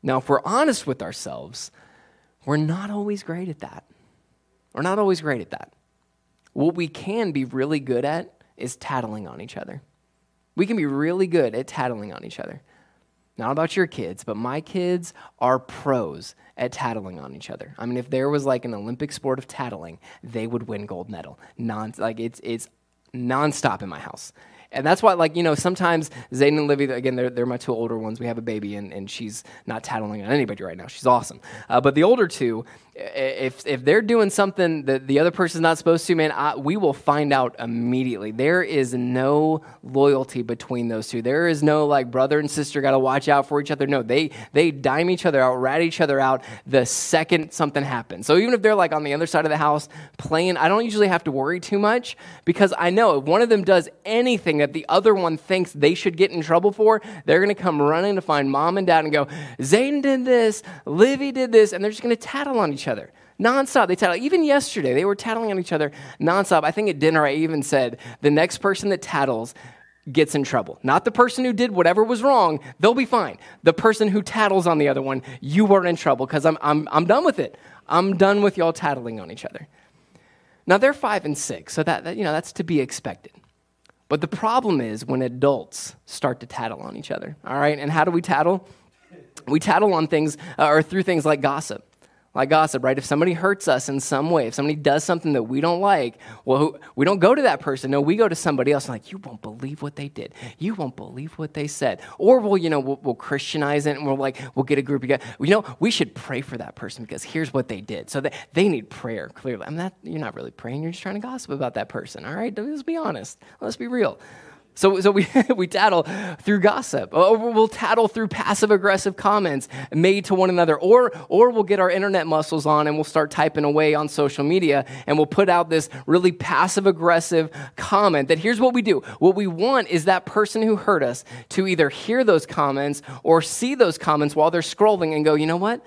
Now, if we're honest with ourselves, we're not always great at that. We're not always great at that. What we can be really good at is tattling on each other. We can be really good at tattling on each other. Not about your kids, but my kids are pros at tattling on each other. I mean, if there was like an Olympic sport of tattling, they would win gold medal. Non, like it's it's nonstop in my house. And that's why, like, you know, sometimes Zayden and Livy, again, they're, they're my two older ones. We have a baby, and, and she's not tattling on anybody right now. She's awesome. Uh, but the older two, if if they're doing something that the other person's not supposed to, man, I, we will find out immediately. There is no loyalty between those two. There is no like brother and sister got to watch out for each other. No, they they dime each other out, rat each other out the second something happens. So even if they're like on the other side of the house playing, I don't usually have to worry too much because I know if one of them does anything that the other one thinks they should get in trouble for, they're gonna come running to find mom and dad and go, Zayden did this, Livy did this, and they're just gonna tattle on each each other nonstop. They tattle. Even yesterday, they were tattling on each other nonstop. I think at dinner, I even said, the next person that tattles gets in trouble. Not the person who did whatever was wrong, they'll be fine. The person who tattles on the other one, you are in trouble because I'm, I'm, I'm done with it. I'm done with y'all tattling on each other. Now, they're five and six, so that, that you know, that's to be expected. But the problem is when adults start to tattle on each other, all right? And how do we tattle? We tattle on things, uh, or through things like gossip like gossip, right? If somebody hurts us in some way, if somebody does something that we don't like, well, we don't go to that person. No, we go to somebody else. like, you won't believe what they did. You won't believe what they said. Or we'll, you know, we'll, we'll Christianize it and we're like, we'll get a group together. You know, we should pray for that person because here's what they did. So they, they need prayer, clearly. I mean, that, you're not really praying. You're just trying to gossip about that person, all right? Let's be honest. Let's be real. So, so we, (laughs) we tattle through gossip, or we'll tattle through passive aggressive comments made to one another, or, or we'll get our internet muscles on and we'll start typing away on social media and we'll put out this really passive aggressive comment that here's what we do. What we want is that person who hurt us to either hear those comments or see those comments while they're scrolling and go, you know what?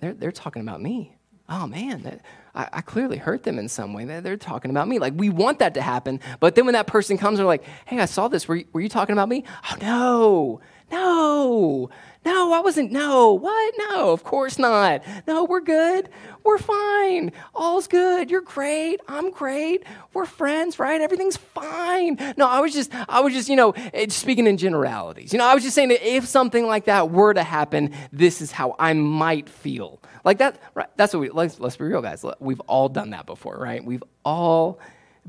They're, they're talking about me. Oh man, I, I, clearly hurt them in some way. They're, they're, talking about me. Like, we want that to happen. But then when that person comes, they're like, hey, I saw this. Were you, were you talking about me? Oh, no. No, no, I wasn't. No, what? No, of course not. No, we're good. We're fine. All's good. You're great. I'm great. We're friends, right? Everything's fine. No, I was just, I was just, you know, eh, speaking in generalities. You know, I was just saying that if something like that were to happen, this is how I might feel. Like that, right? That's what we, let's, let's be real, guys. We've all done that before, right? We've all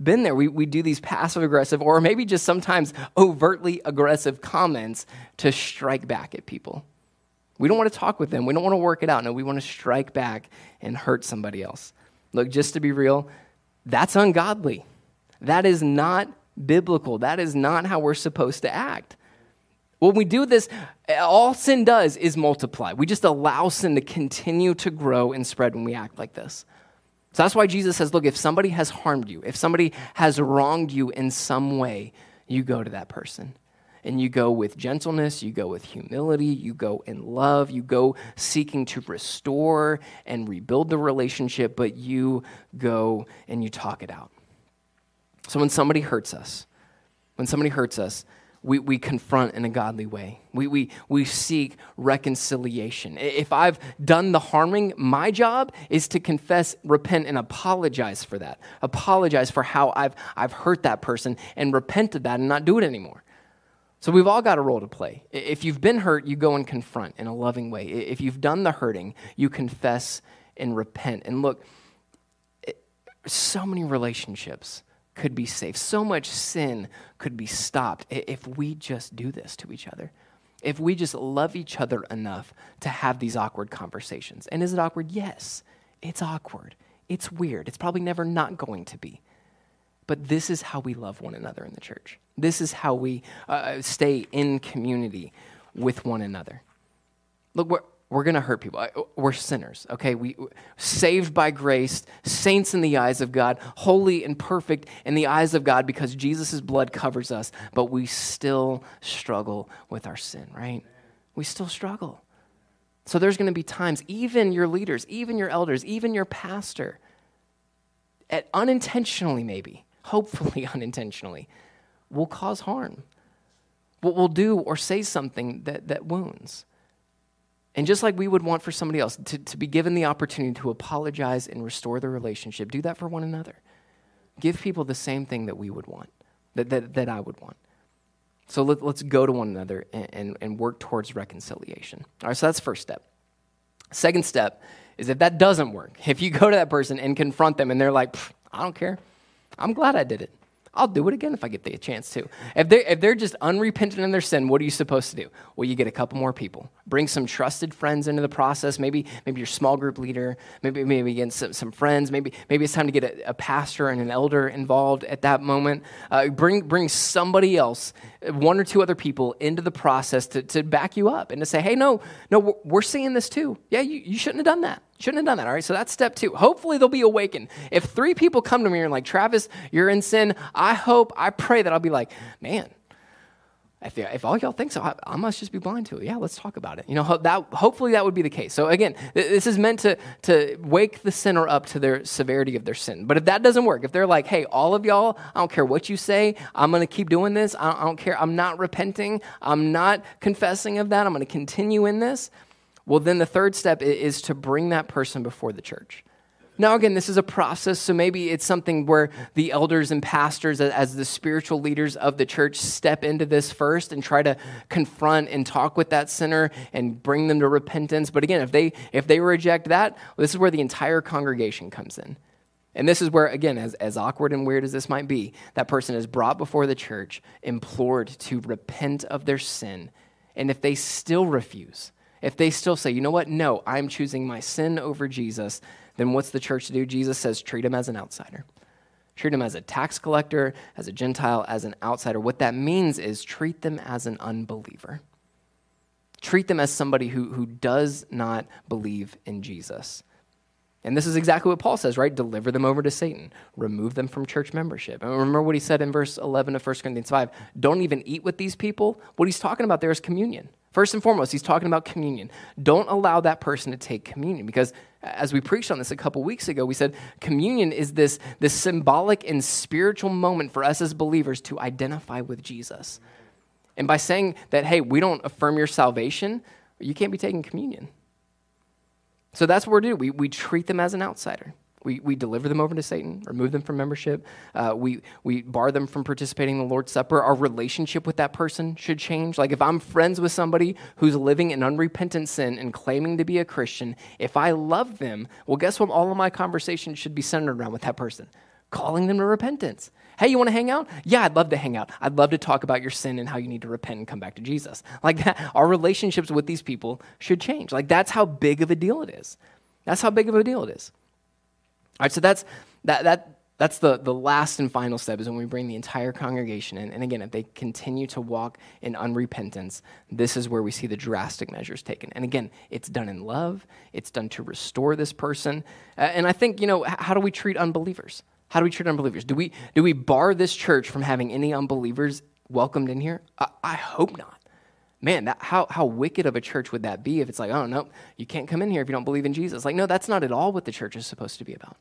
been there. We, we do these passive aggressive or maybe just sometimes overtly aggressive comments to strike back at people. We don't want to talk with them. We don't want to work it out. No, we want to strike back and hurt somebody else. Look, just to be real, that's ungodly. That is not biblical. That is not how we're supposed to act. When we do this, all sin does is multiply. We just allow sin to continue to grow and spread when we act like this. So that's why Jesus says, look, if somebody has harmed you, if somebody has wronged you in some way, you go to that person. And you go with gentleness, you go with humility, you go in love, you go seeking to restore and rebuild the relationship, but you go and you talk it out. So when somebody hurts us, when somebody hurts us, we, we confront in a godly way. We, we, we seek reconciliation. If I've done the harming, my job is to confess, repent, and apologize for that. Apologize for how I've, I've hurt that person and repent of that and not do it anymore. So we've all got a role to play. If you've been hurt, you go and confront in a loving way. If you've done the hurting, you confess and repent. And look, so many relationships could be saved. So much sin could be stopped if we just do this to each other. If we just love each other enough to have these awkward conversations. And is it awkward? Yes, it's awkward. It's weird. It's probably never not going to be. But this is how we love one another in the church. This is how we uh, stay in community with one another. Look, we're, we're going to hurt people. Uh, we're sinners, okay? We saved by grace, saints in the eyes of God, holy and perfect in the eyes of God because Jesus' blood covers us, but we still struggle with our sin, right? We still struggle. So there's going to be times, even your leaders, even your elders, even your pastor, at unintentionally maybe, hopefully (laughs) unintentionally, will cause harm. What will do or say something that, that wounds. And just like we would want for somebody else to, to be given the opportunity to apologize and restore the relationship, do that for one another. Give people the same thing that we would want, that, that, that I would want. So let, us go to one another and, and, and work towards reconciliation. All right, so that's first step. Second step is if that doesn't work, if you go to that person and confront them and they're like, I don't care, I'm glad I did it. I'll do it again if I get the chance to. If they're, if they're just unrepentant in their sin, what are you supposed to do? Well, you get a couple more people. Bring some trusted friends into the process. Maybe, maybe your small group leader. Maybe, maybe get some, some friends. Maybe, maybe it's time to get a, a pastor and an elder involved at that moment. Uh, bring, bring somebody else, one or two other people, into the process to, to back you up and to say, hey, no, no, we're seeing this too. Yeah, you, you shouldn't have done that. Shouldn't have done that. All right. So that's step two. Hopefully they'll be awakened. If three people come to me and like, Travis, you're in sin, I hope, I pray that I'll be like, man, if, if all y'all think so, I, I, must just be blind to it. Yeah, let's talk about it. You know, that, hopefully that would be the case. So again, this is meant to, to wake the sinner up to their severity of their sin. But if that doesn't work, if they're like, hey, all of y'all, I don't care what you say, I'm going to keep doing this. I I don't care. I'm not repenting. I'm not confessing of that. I'm going to continue in this well, then the third step is to bring that person before the church. Now, again, this is a process, so maybe it's something where the elders and pastors, as the spiritual leaders of the church, step into this first and try to confront and talk with that sinner and bring them to repentance. But again, if they if they reject that, this is where the entire congregation comes in. And this is where, again, as, as awkward and weird as this might be, that person is brought before the church, implored to repent of their sin. And if they still refuse, if they still say, you know what, no, I'm choosing my sin over Jesus, then what's the church to do? Jesus says, treat him as an outsider. Treat him as a tax collector, as a Gentile, as an outsider. What that means is treat them as an unbeliever. Treat them as somebody who, who does not believe in Jesus. And this is exactly what Paul says, right? Deliver them over to Satan, remove them from church membership. And remember what he said in verse 11 of 1 Corinthians 5 don't even eat with these people. What he's talking about there is communion. First and foremost, he's talking about communion. Don't allow that person to take communion because as we preached on this a couple weeks ago, we said communion is this, this symbolic and spiritual moment for us as believers to identify with Jesus. And by saying that, hey, we don't affirm your salvation, you can't be taking communion. So that's what we're doing. We, we treat them as an outsider. We, we deliver them over to Satan, remove them from membership. Uh, we, we bar them from participating in the Lord's Supper. Our relationship with that person should change. Like if I'm friends with somebody who's living in unrepentant sin and claiming to be a Christian, if I love them, well, guess what? All of my conversations should be centered around with that person, calling them to repentance. Hey, you want to hang out? Yeah, I'd love to hang out. I'd love to talk about your sin and how you need to repent and come back to Jesus. (laughs) Like that, our relationships with these people should change. Like that's how big of a deal it is. That's how big of a deal it is. All right, so that's that that that's the, the last and final step is when we bring the entire congregation in. And again, if they continue to walk in unrepentance, this is where we see the drastic measures taken. And again, it's done in love, it's done to restore this person. Uh, and I think, you know, how do we treat unbelievers? How do we treat unbelievers? Do we, do we bar this church from having any unbelievers welcomed in here? I, I hope not. Man, that, how, how wicked of a church would that be if it's like, oh, no, you can't come in here if you don't believe in Jesus? Like, no, that's not at all what the church is supposed to be about.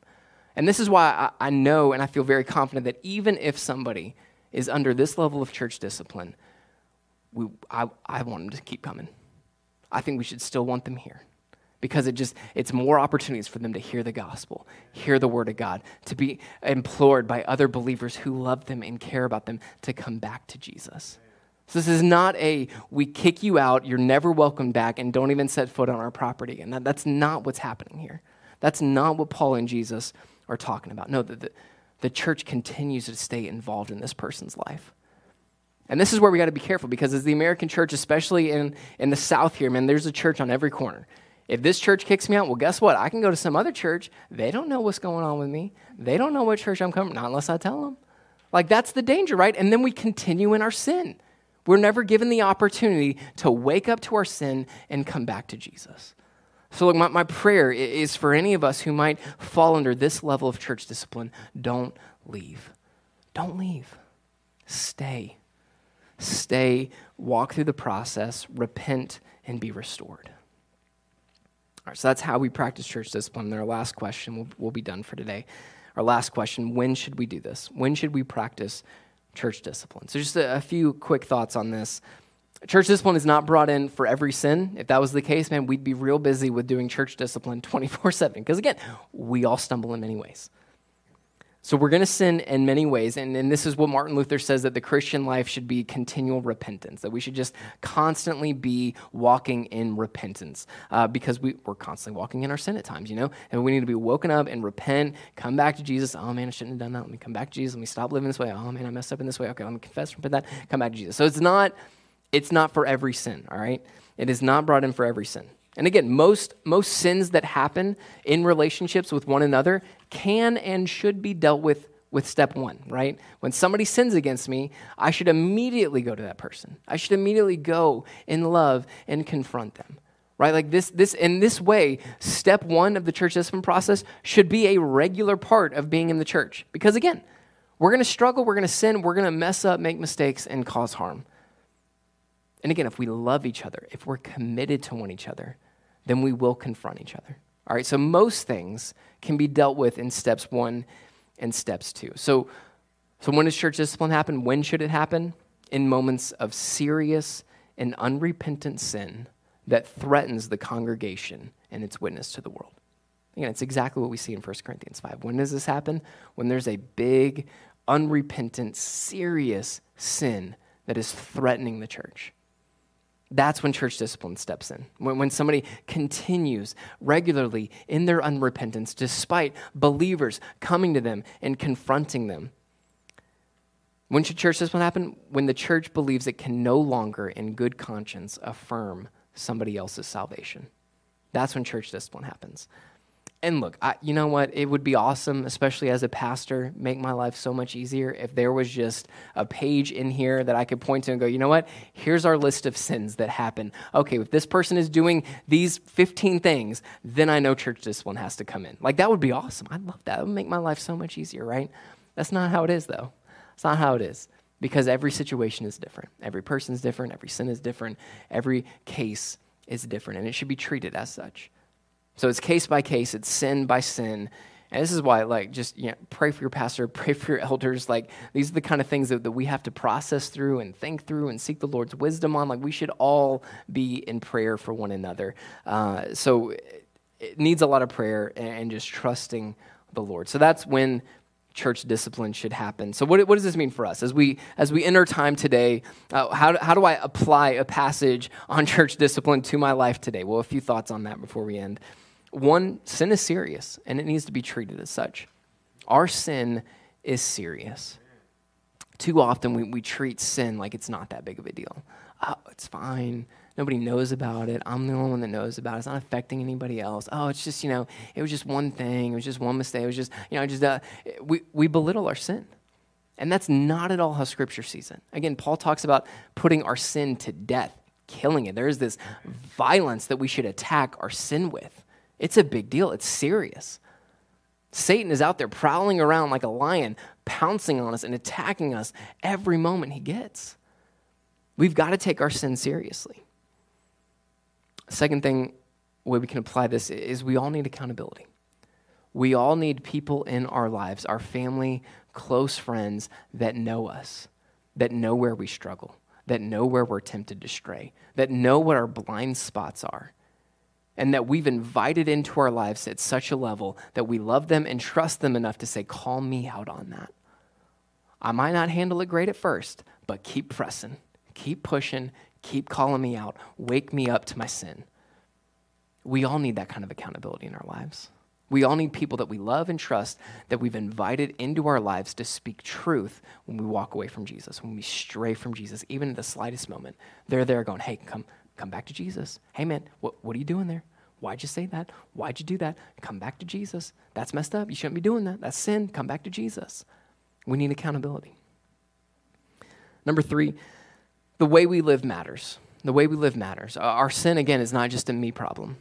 And this is why I, I know and I feel very confident that even if somebody is under this level of church discipline, we, I, I want them to keep coming. I think we should still want them here because it just it's more opportunities for them to hear the gospel hear the word of god to be implored by other believers who love them and care about them to come back to jesus so this is not a we kick you out you're never welcome back and don't even set foot on our property and that, that's not what's happening here that's not what paul and jesus are talking about no the, the, the church continues to stay involved in this person's life and this is where we got to be careful because as the American church, especially in, in the South here, man, there's a church on every corner. If this church kicks me out, well, guess what? I can go to some other church. They don't know what's going on with me. They don't know what church I'm coming, not unless I tell them. Like, that's the danger, right? And then we continue in our sin. We're never given the opportunity to wake up to our sin and come back to Jesus. So, look, my, my prayer is for any of us who might fall under this level of church discipline don't leave. Don't leave. Stay. Stay, walk through the process, repent, and be restored. All right, so that's how we practice church discipline. And our last question, we'll, we'll be done for today. Our last question when should we do this? When should we practice church discipline? So, just a, a few quick thoughts on this. Church discipline is not brought in for every sin. If that was the case, man, we'd be real busy with doing church discipline (laughs) 24 7. Because again, we all stumble in many ways. So we're going to sin in many ways. And, and this is what Martin Luther says that the Christian life should be continual repentance, that we should just constantly be walking in repentance uh, because we, we're constantly walking in our sin at times, you know? And we need to be woken up and repent, come back to Jesus. Oh man, I shouldn't have done that. Let me come back to Jesus. Let me stop living this way. Oh man, I messed up in this way. Okay, let me confess, repent that, come back to Jesus. So it's not, it's not for every sin, all right? It is not brought in for every sin. And again, most, most sins that happen in relationships with one another can and should be dealt with with step one, right? When somebody sins against me, I should immediately go to that person. I should immediately go in love and confront them. Right? Like this, this in this way, step one of the church discipline process should be a regular part of being in the church. Because again, we're gonna struggle, we're gonna sin, we're gonna mess up, make mistakes, and cause harm. And again, if we love each other, if we're committed to one each other, then we will confront each other. All right, so most things can be dealt with in steps one and steps two. So, so when does church discipline happen? When should it happen? In moments of serious and unrepentant sin that threatens the congregation and its witness to the world. Again, it's exactly what we see in 1 Corinthians 5. When does this happen? When there's a big, unrepentant, serious sin that is threatening the church. That's when church discipline steps in. When, when somebody continues regularly in their unrepentance, despite believers coming to them and confronting them. When should church discipline happen? When the church believes it can no longer, in good conscience, affirm somebody else's salvation. That's when church discipline happens. And look, I, you know what? It would be awesome, especially as a pastor, make my life so much easier if there was just a page in here that I could point to and go, you know what? Here's our list of sins that happen. Okay, if this person is doing these 15 things, then I know church discipline has to come in. Like, that would be awesome. I'd love that. It would make my life so much easier, right? That's not how it is, though. It's not how it is because every situation is different. Every person is different. Every sin is different. Every case is different, and it should be treated as such. So it's case by case, it's sin by sin, And this is why, like, just you know, pray for your pastor, (laughs) pray for your elders. Like, these are the kind of things that, that we have to process through and think through and seek the Lord's wisdom on. Like, we should all be in prayer for one another. Uh, so it needs a lot of prayer and, and just trusting the Lord. So that's when church discipline should happen. So what, what does this mean for us as we as we enter time today? Uh, how, how do I apply a passage on (laughs) church discipline to my life today? Well, a few thoughts on that before we end. One, sin is serious and it needs to be treated as such. Our sin is serious. Too often we, we treat sin like it's not that big of a deal. Oh, it's fine. Nobody knows about it. I'm the only one that knows about it. It's not affecting anybody else. Oh, it's just, you know, it was just one thing. It was just one mistake. It was just, you know, just, uh, we, we belittle our sin. And that's not at all how Scripture sees it. Again, Paul talks about putting our sin to death, killing it. There is this violence that we should attack our sin with. It's a big deal, it's serious. Satan is out there prowling around like a lion, pouncing on us and attacking us every moment he gets. We've got to take our sin seriously. Second thing, way we can apply this is we all need accountability. We all need people in our lives, our family, close friends that know us, that know where we struggle, that know where we're tempted to stray, that know what our blind spots are and that we've invited into our lives at such a level that we love them and trust them enough to say, Call me out on that. I might not handle it great at first, but keep pressing, keep pushing, keep calling me out, wake me up to my sin. We all need that kind of accountability in our lives. We all need people that we love and trust that we've invited into our lives to speak truth when we walk away from Jesus, when we stray from Jesus, even in the slightest moment. They're there going, hey, come, Come back to Jesus. Hey, man, what, what are you doing there? Why'd you say that? Why'd you do that? Come back to Jesus. That's messed up. You shouldn't be doing that. That's sin. Come back to Jesus. We need accountability. Number three, the way we live matters. The way we live matters. Our sin, again, is not just a me problem.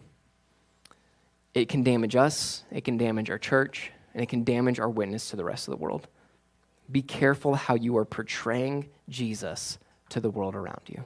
It can damage us, it can damage our church, and it can damage our witness to the rest of the world. Be careful how you are portraying Jesus to the world around you.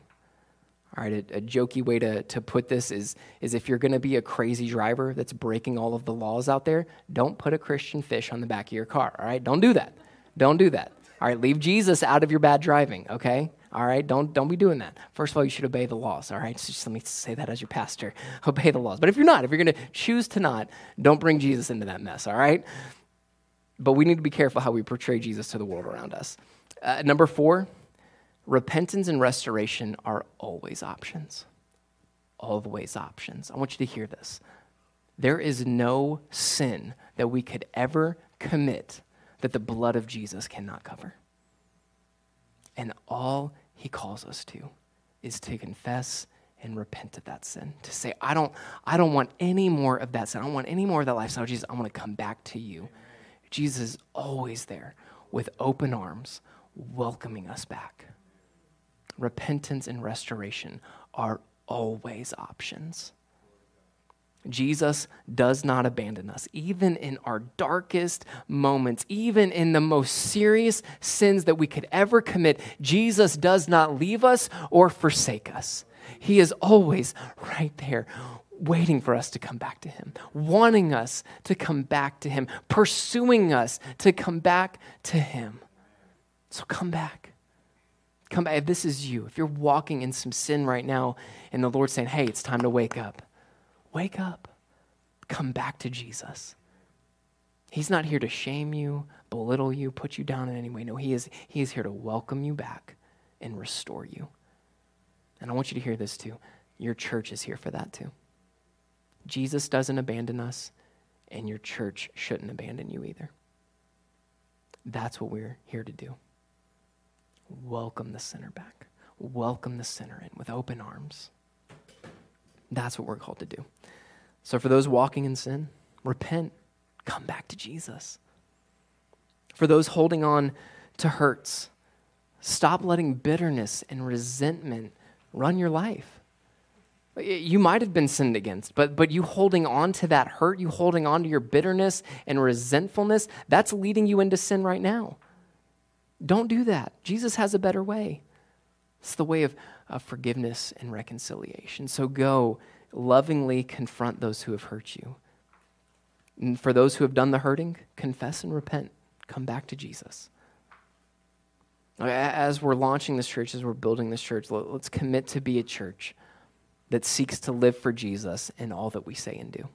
All right, a, a jokey way to, to put this is, is if you're going to be a crazy driver that's breaking all of the laws out there, don't put a Christian fish on the back of your car. All right, don't do that. Don't do that. All right, leave Jesus out of your bad driving, okay? All right, don't, don't be doing that. First of all, you should obey the laws, all right? So just let me say that as your pastor. (laughs) Obey the laws. But if you're not, if you're going to choose to not, don't bring Jesus into that mess, all right? But we need to be careful how we portray Jesus to the world around us. Uh, number four, repentance and restoration are always options. Always options. I want you to hear this. There is no sin that we could ever commit that the blood of Jesus cannot cover. And all he calls us to is to confess and repent of that sin. To say, I don't, I don't want any more of that sin. I don't want any more of that lifestyle. Jesus, I want to come back to you. Jesus is always there with open arms, welcoming us back repentance and restoration are always options. Jesus does not abandon us, even in our darkest moments, even in the most serious sins that we could ever commit. Jesus does not leave us or forsake us. He is always right there, waiting for us to come back to Him, wanting us to come back to Him, pursuing us to come back to Him. So come back. Come back. If this is you, if you're walking in some sin right now and the Lord's saying, hey, it's time to wake up, wake up. Come back to Jesus. He's not here to shame you, belittle you, put you down in any way. No, he is, he is here to welcome you back and restore you. And I want you to hear this too. Your church is here for that too. Jesus doesn't abandon us, and your church shouldn't abandon you either. That's what we're here to do welcome the sinner back. Welcome the sinner in with open arms. That's what we're called to do. So, for those walking in sin, repent, come back to Jesus. For those holding on to hurts, stop letting bitterness and resentment run your life. You might have been sinned against, but, but you holding on to that hurt, you holding on to your bitterness and resentfulness, that's leading you into sin right now. Don't do that. Jesus has a better way. It's the way of, of forgiveness and reconciliation. So go lovingly confront those who have hurt you. And for those who have done the hurting, confess and repent. Come back to Jesus. As we're launching this church, as we're building this church, let's commit to be a church that seeks to live for Jesus in all that we say and do.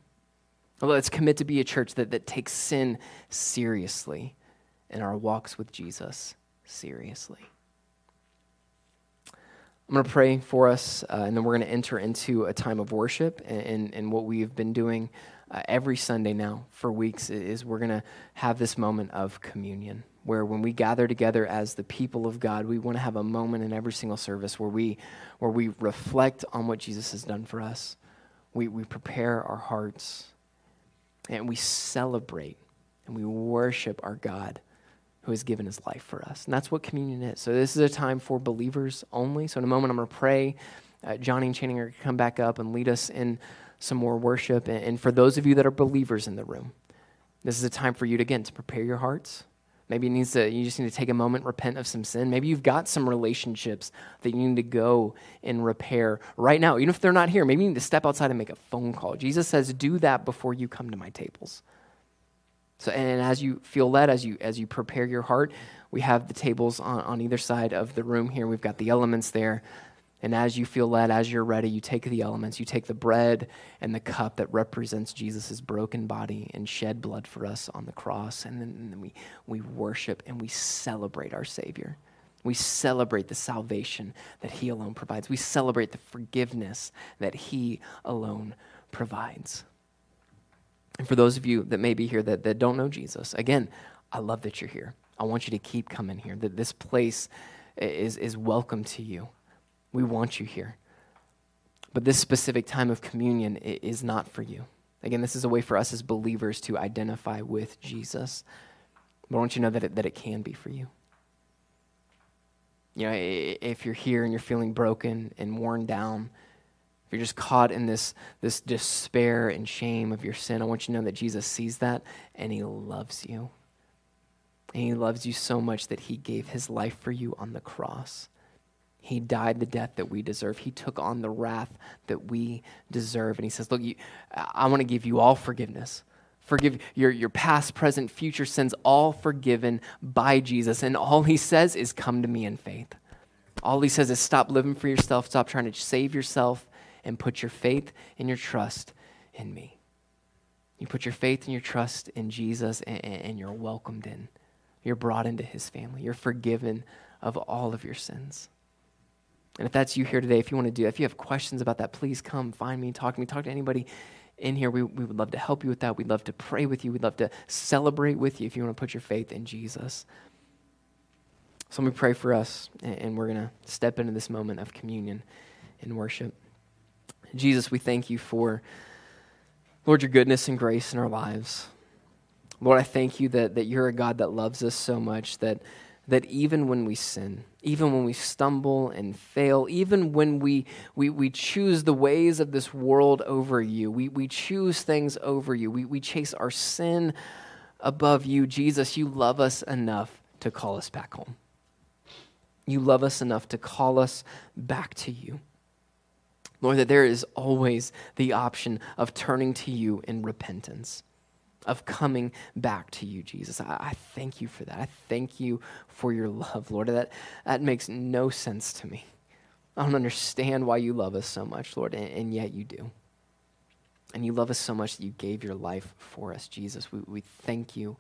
Let's commit to be a church that, that takes sin seriously and our walks with Jesus seriously. I'm going to pray for us, uh, and then we're going to enter into a time of worship. And, and, and what we've been doing uh, every Sunday now for weeks is we're going to have this moment of communion, where when we gather together as the people of God, we want to have a moment in every single service where we, where we reflect on what Jesus has done for us. We, we prepare our hearts, and we celebrate and we worship our God who has given his life for us. And that's what communion is. So this is a time for believers only. So in a moment, I'm going to pray. Uh, Johnny and Channing are going to come back up and lead us in some more worship. And, and for those of you that are believers in the room, this is a time for you to, again, to prepare your hearts. Maybe it needs to, you just need to take a moment, repent of some sin. Maybe you've got some relationships that you need to go and repair right now. Even if they're not here, maybe you need to step outside and make a phone call. Jesus says, do that before you come to my tables. So, and as you feel led, as you as you prepare your heart, we have the tables on, on either side of the room here. We've got the elements there. And as you feel led, as you're ready, you take the elements. You take the bread and the cup that represents Jesus' broken body and shed blood for us on the cross. And then, and then we, we worship and we celebrate our Savior. We celebrate the salvation that He alone provides. We celebrate the forgiveness that He alone provides. And for those of you that may be here that, that don't know Jesus, again, I love that you're here. I want you to keep coming here, that this place is, is welcome to you. We want you here. But this specific time of communion is not for you. Again, this is a way for us as believers to identify with Jesus. But I want you to know that it, that it can be for you. You know, if you're here and you're feeling broken and worn down, if you're just caught in this, this despair and shame of your sin, I want you to know that Jesus sees that and he loves you. And he loves you so much that he gave his life for you on the cross. He died the death that we deserve. He took on the wrath that we deserve. And he says, Look, you, I want to give you all forgiveness. Forgive your, your past, present, future sins, all forgiven by Jesus. And all he says is, Come to me in faith. All he says is, Stop living for yourself, stop trying to save yourself, and put your faith and your trust in me. You put your faith and your trust in Jesus, and, and you're welcomed in. You're brought into his family. You're forgiven of all of your sins. And if that's you here today, if you want to do that, if you have questions about that, please come find me, talk to me, talk to anybody in here. We, we would love to help you with that. We'd love to pray with you. We'd love to celebrate with you if you want to put your faith in Jesus. So let me pray for us, and, and we're going to step into this moment of communion and worship. Jesus, we thank you for, Lord, your goodness and grace in our lives. Lord, I thank you that, that you're a God that loves us so much that, that even when we sin, even when we stumble and fail, even when we, we, we choose the ways of this world over you, we, we choose things over you, we, we chase our sin above you, Jesus, you love us enough to call us back home. You love us enough to call us back to you. Lord, that there is always the option of turning to you in repentance, of coming back to you, Jesus. I, I, thank you for that. I thank you for your love, Lord. That, that makes no sense to me. I don't understand why you love us so much, Lord, and, and yet you do. And you love us so much that you gave your life for us, Jesus. We, we thank you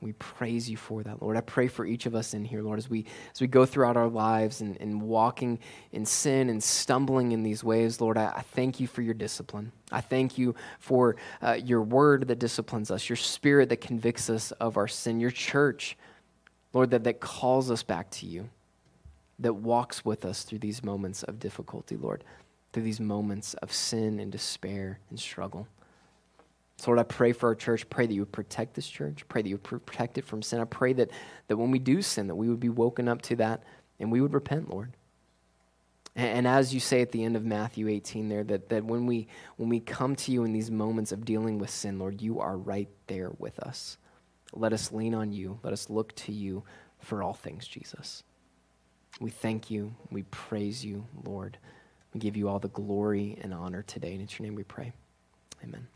we praise you for that, Lord. I pray for each of us in here, Lord, as we as we go throughout our lives and, and walking in sin and stumbling in these ways, Lord, I, I thank you for your discipline. I thank you for uh, your word that disciplines us, your spirit that convicts us of our sin, your church, Lord, that, that calls us back to you, that walks with us through these moments of difficulty, Lord, through these moments of sin and despair and struggle. So, Lord, I pray for our church. Pray that you would protect this church. Pray that you would protect it from sin. I pray that, that when we do sin, that we would be woken up to that and we would repent, Lord. And, and as you say at the end of Matthew 18 there, that, that when, we, when we come to you in these moments of dealing with sin, Lord, you are right there with us. Let us lean on you. Let us look to you for all things, Jesus. We thank you. We praise you, Lord. We give you all the glory and honor today. And it's your name we pray. Amen.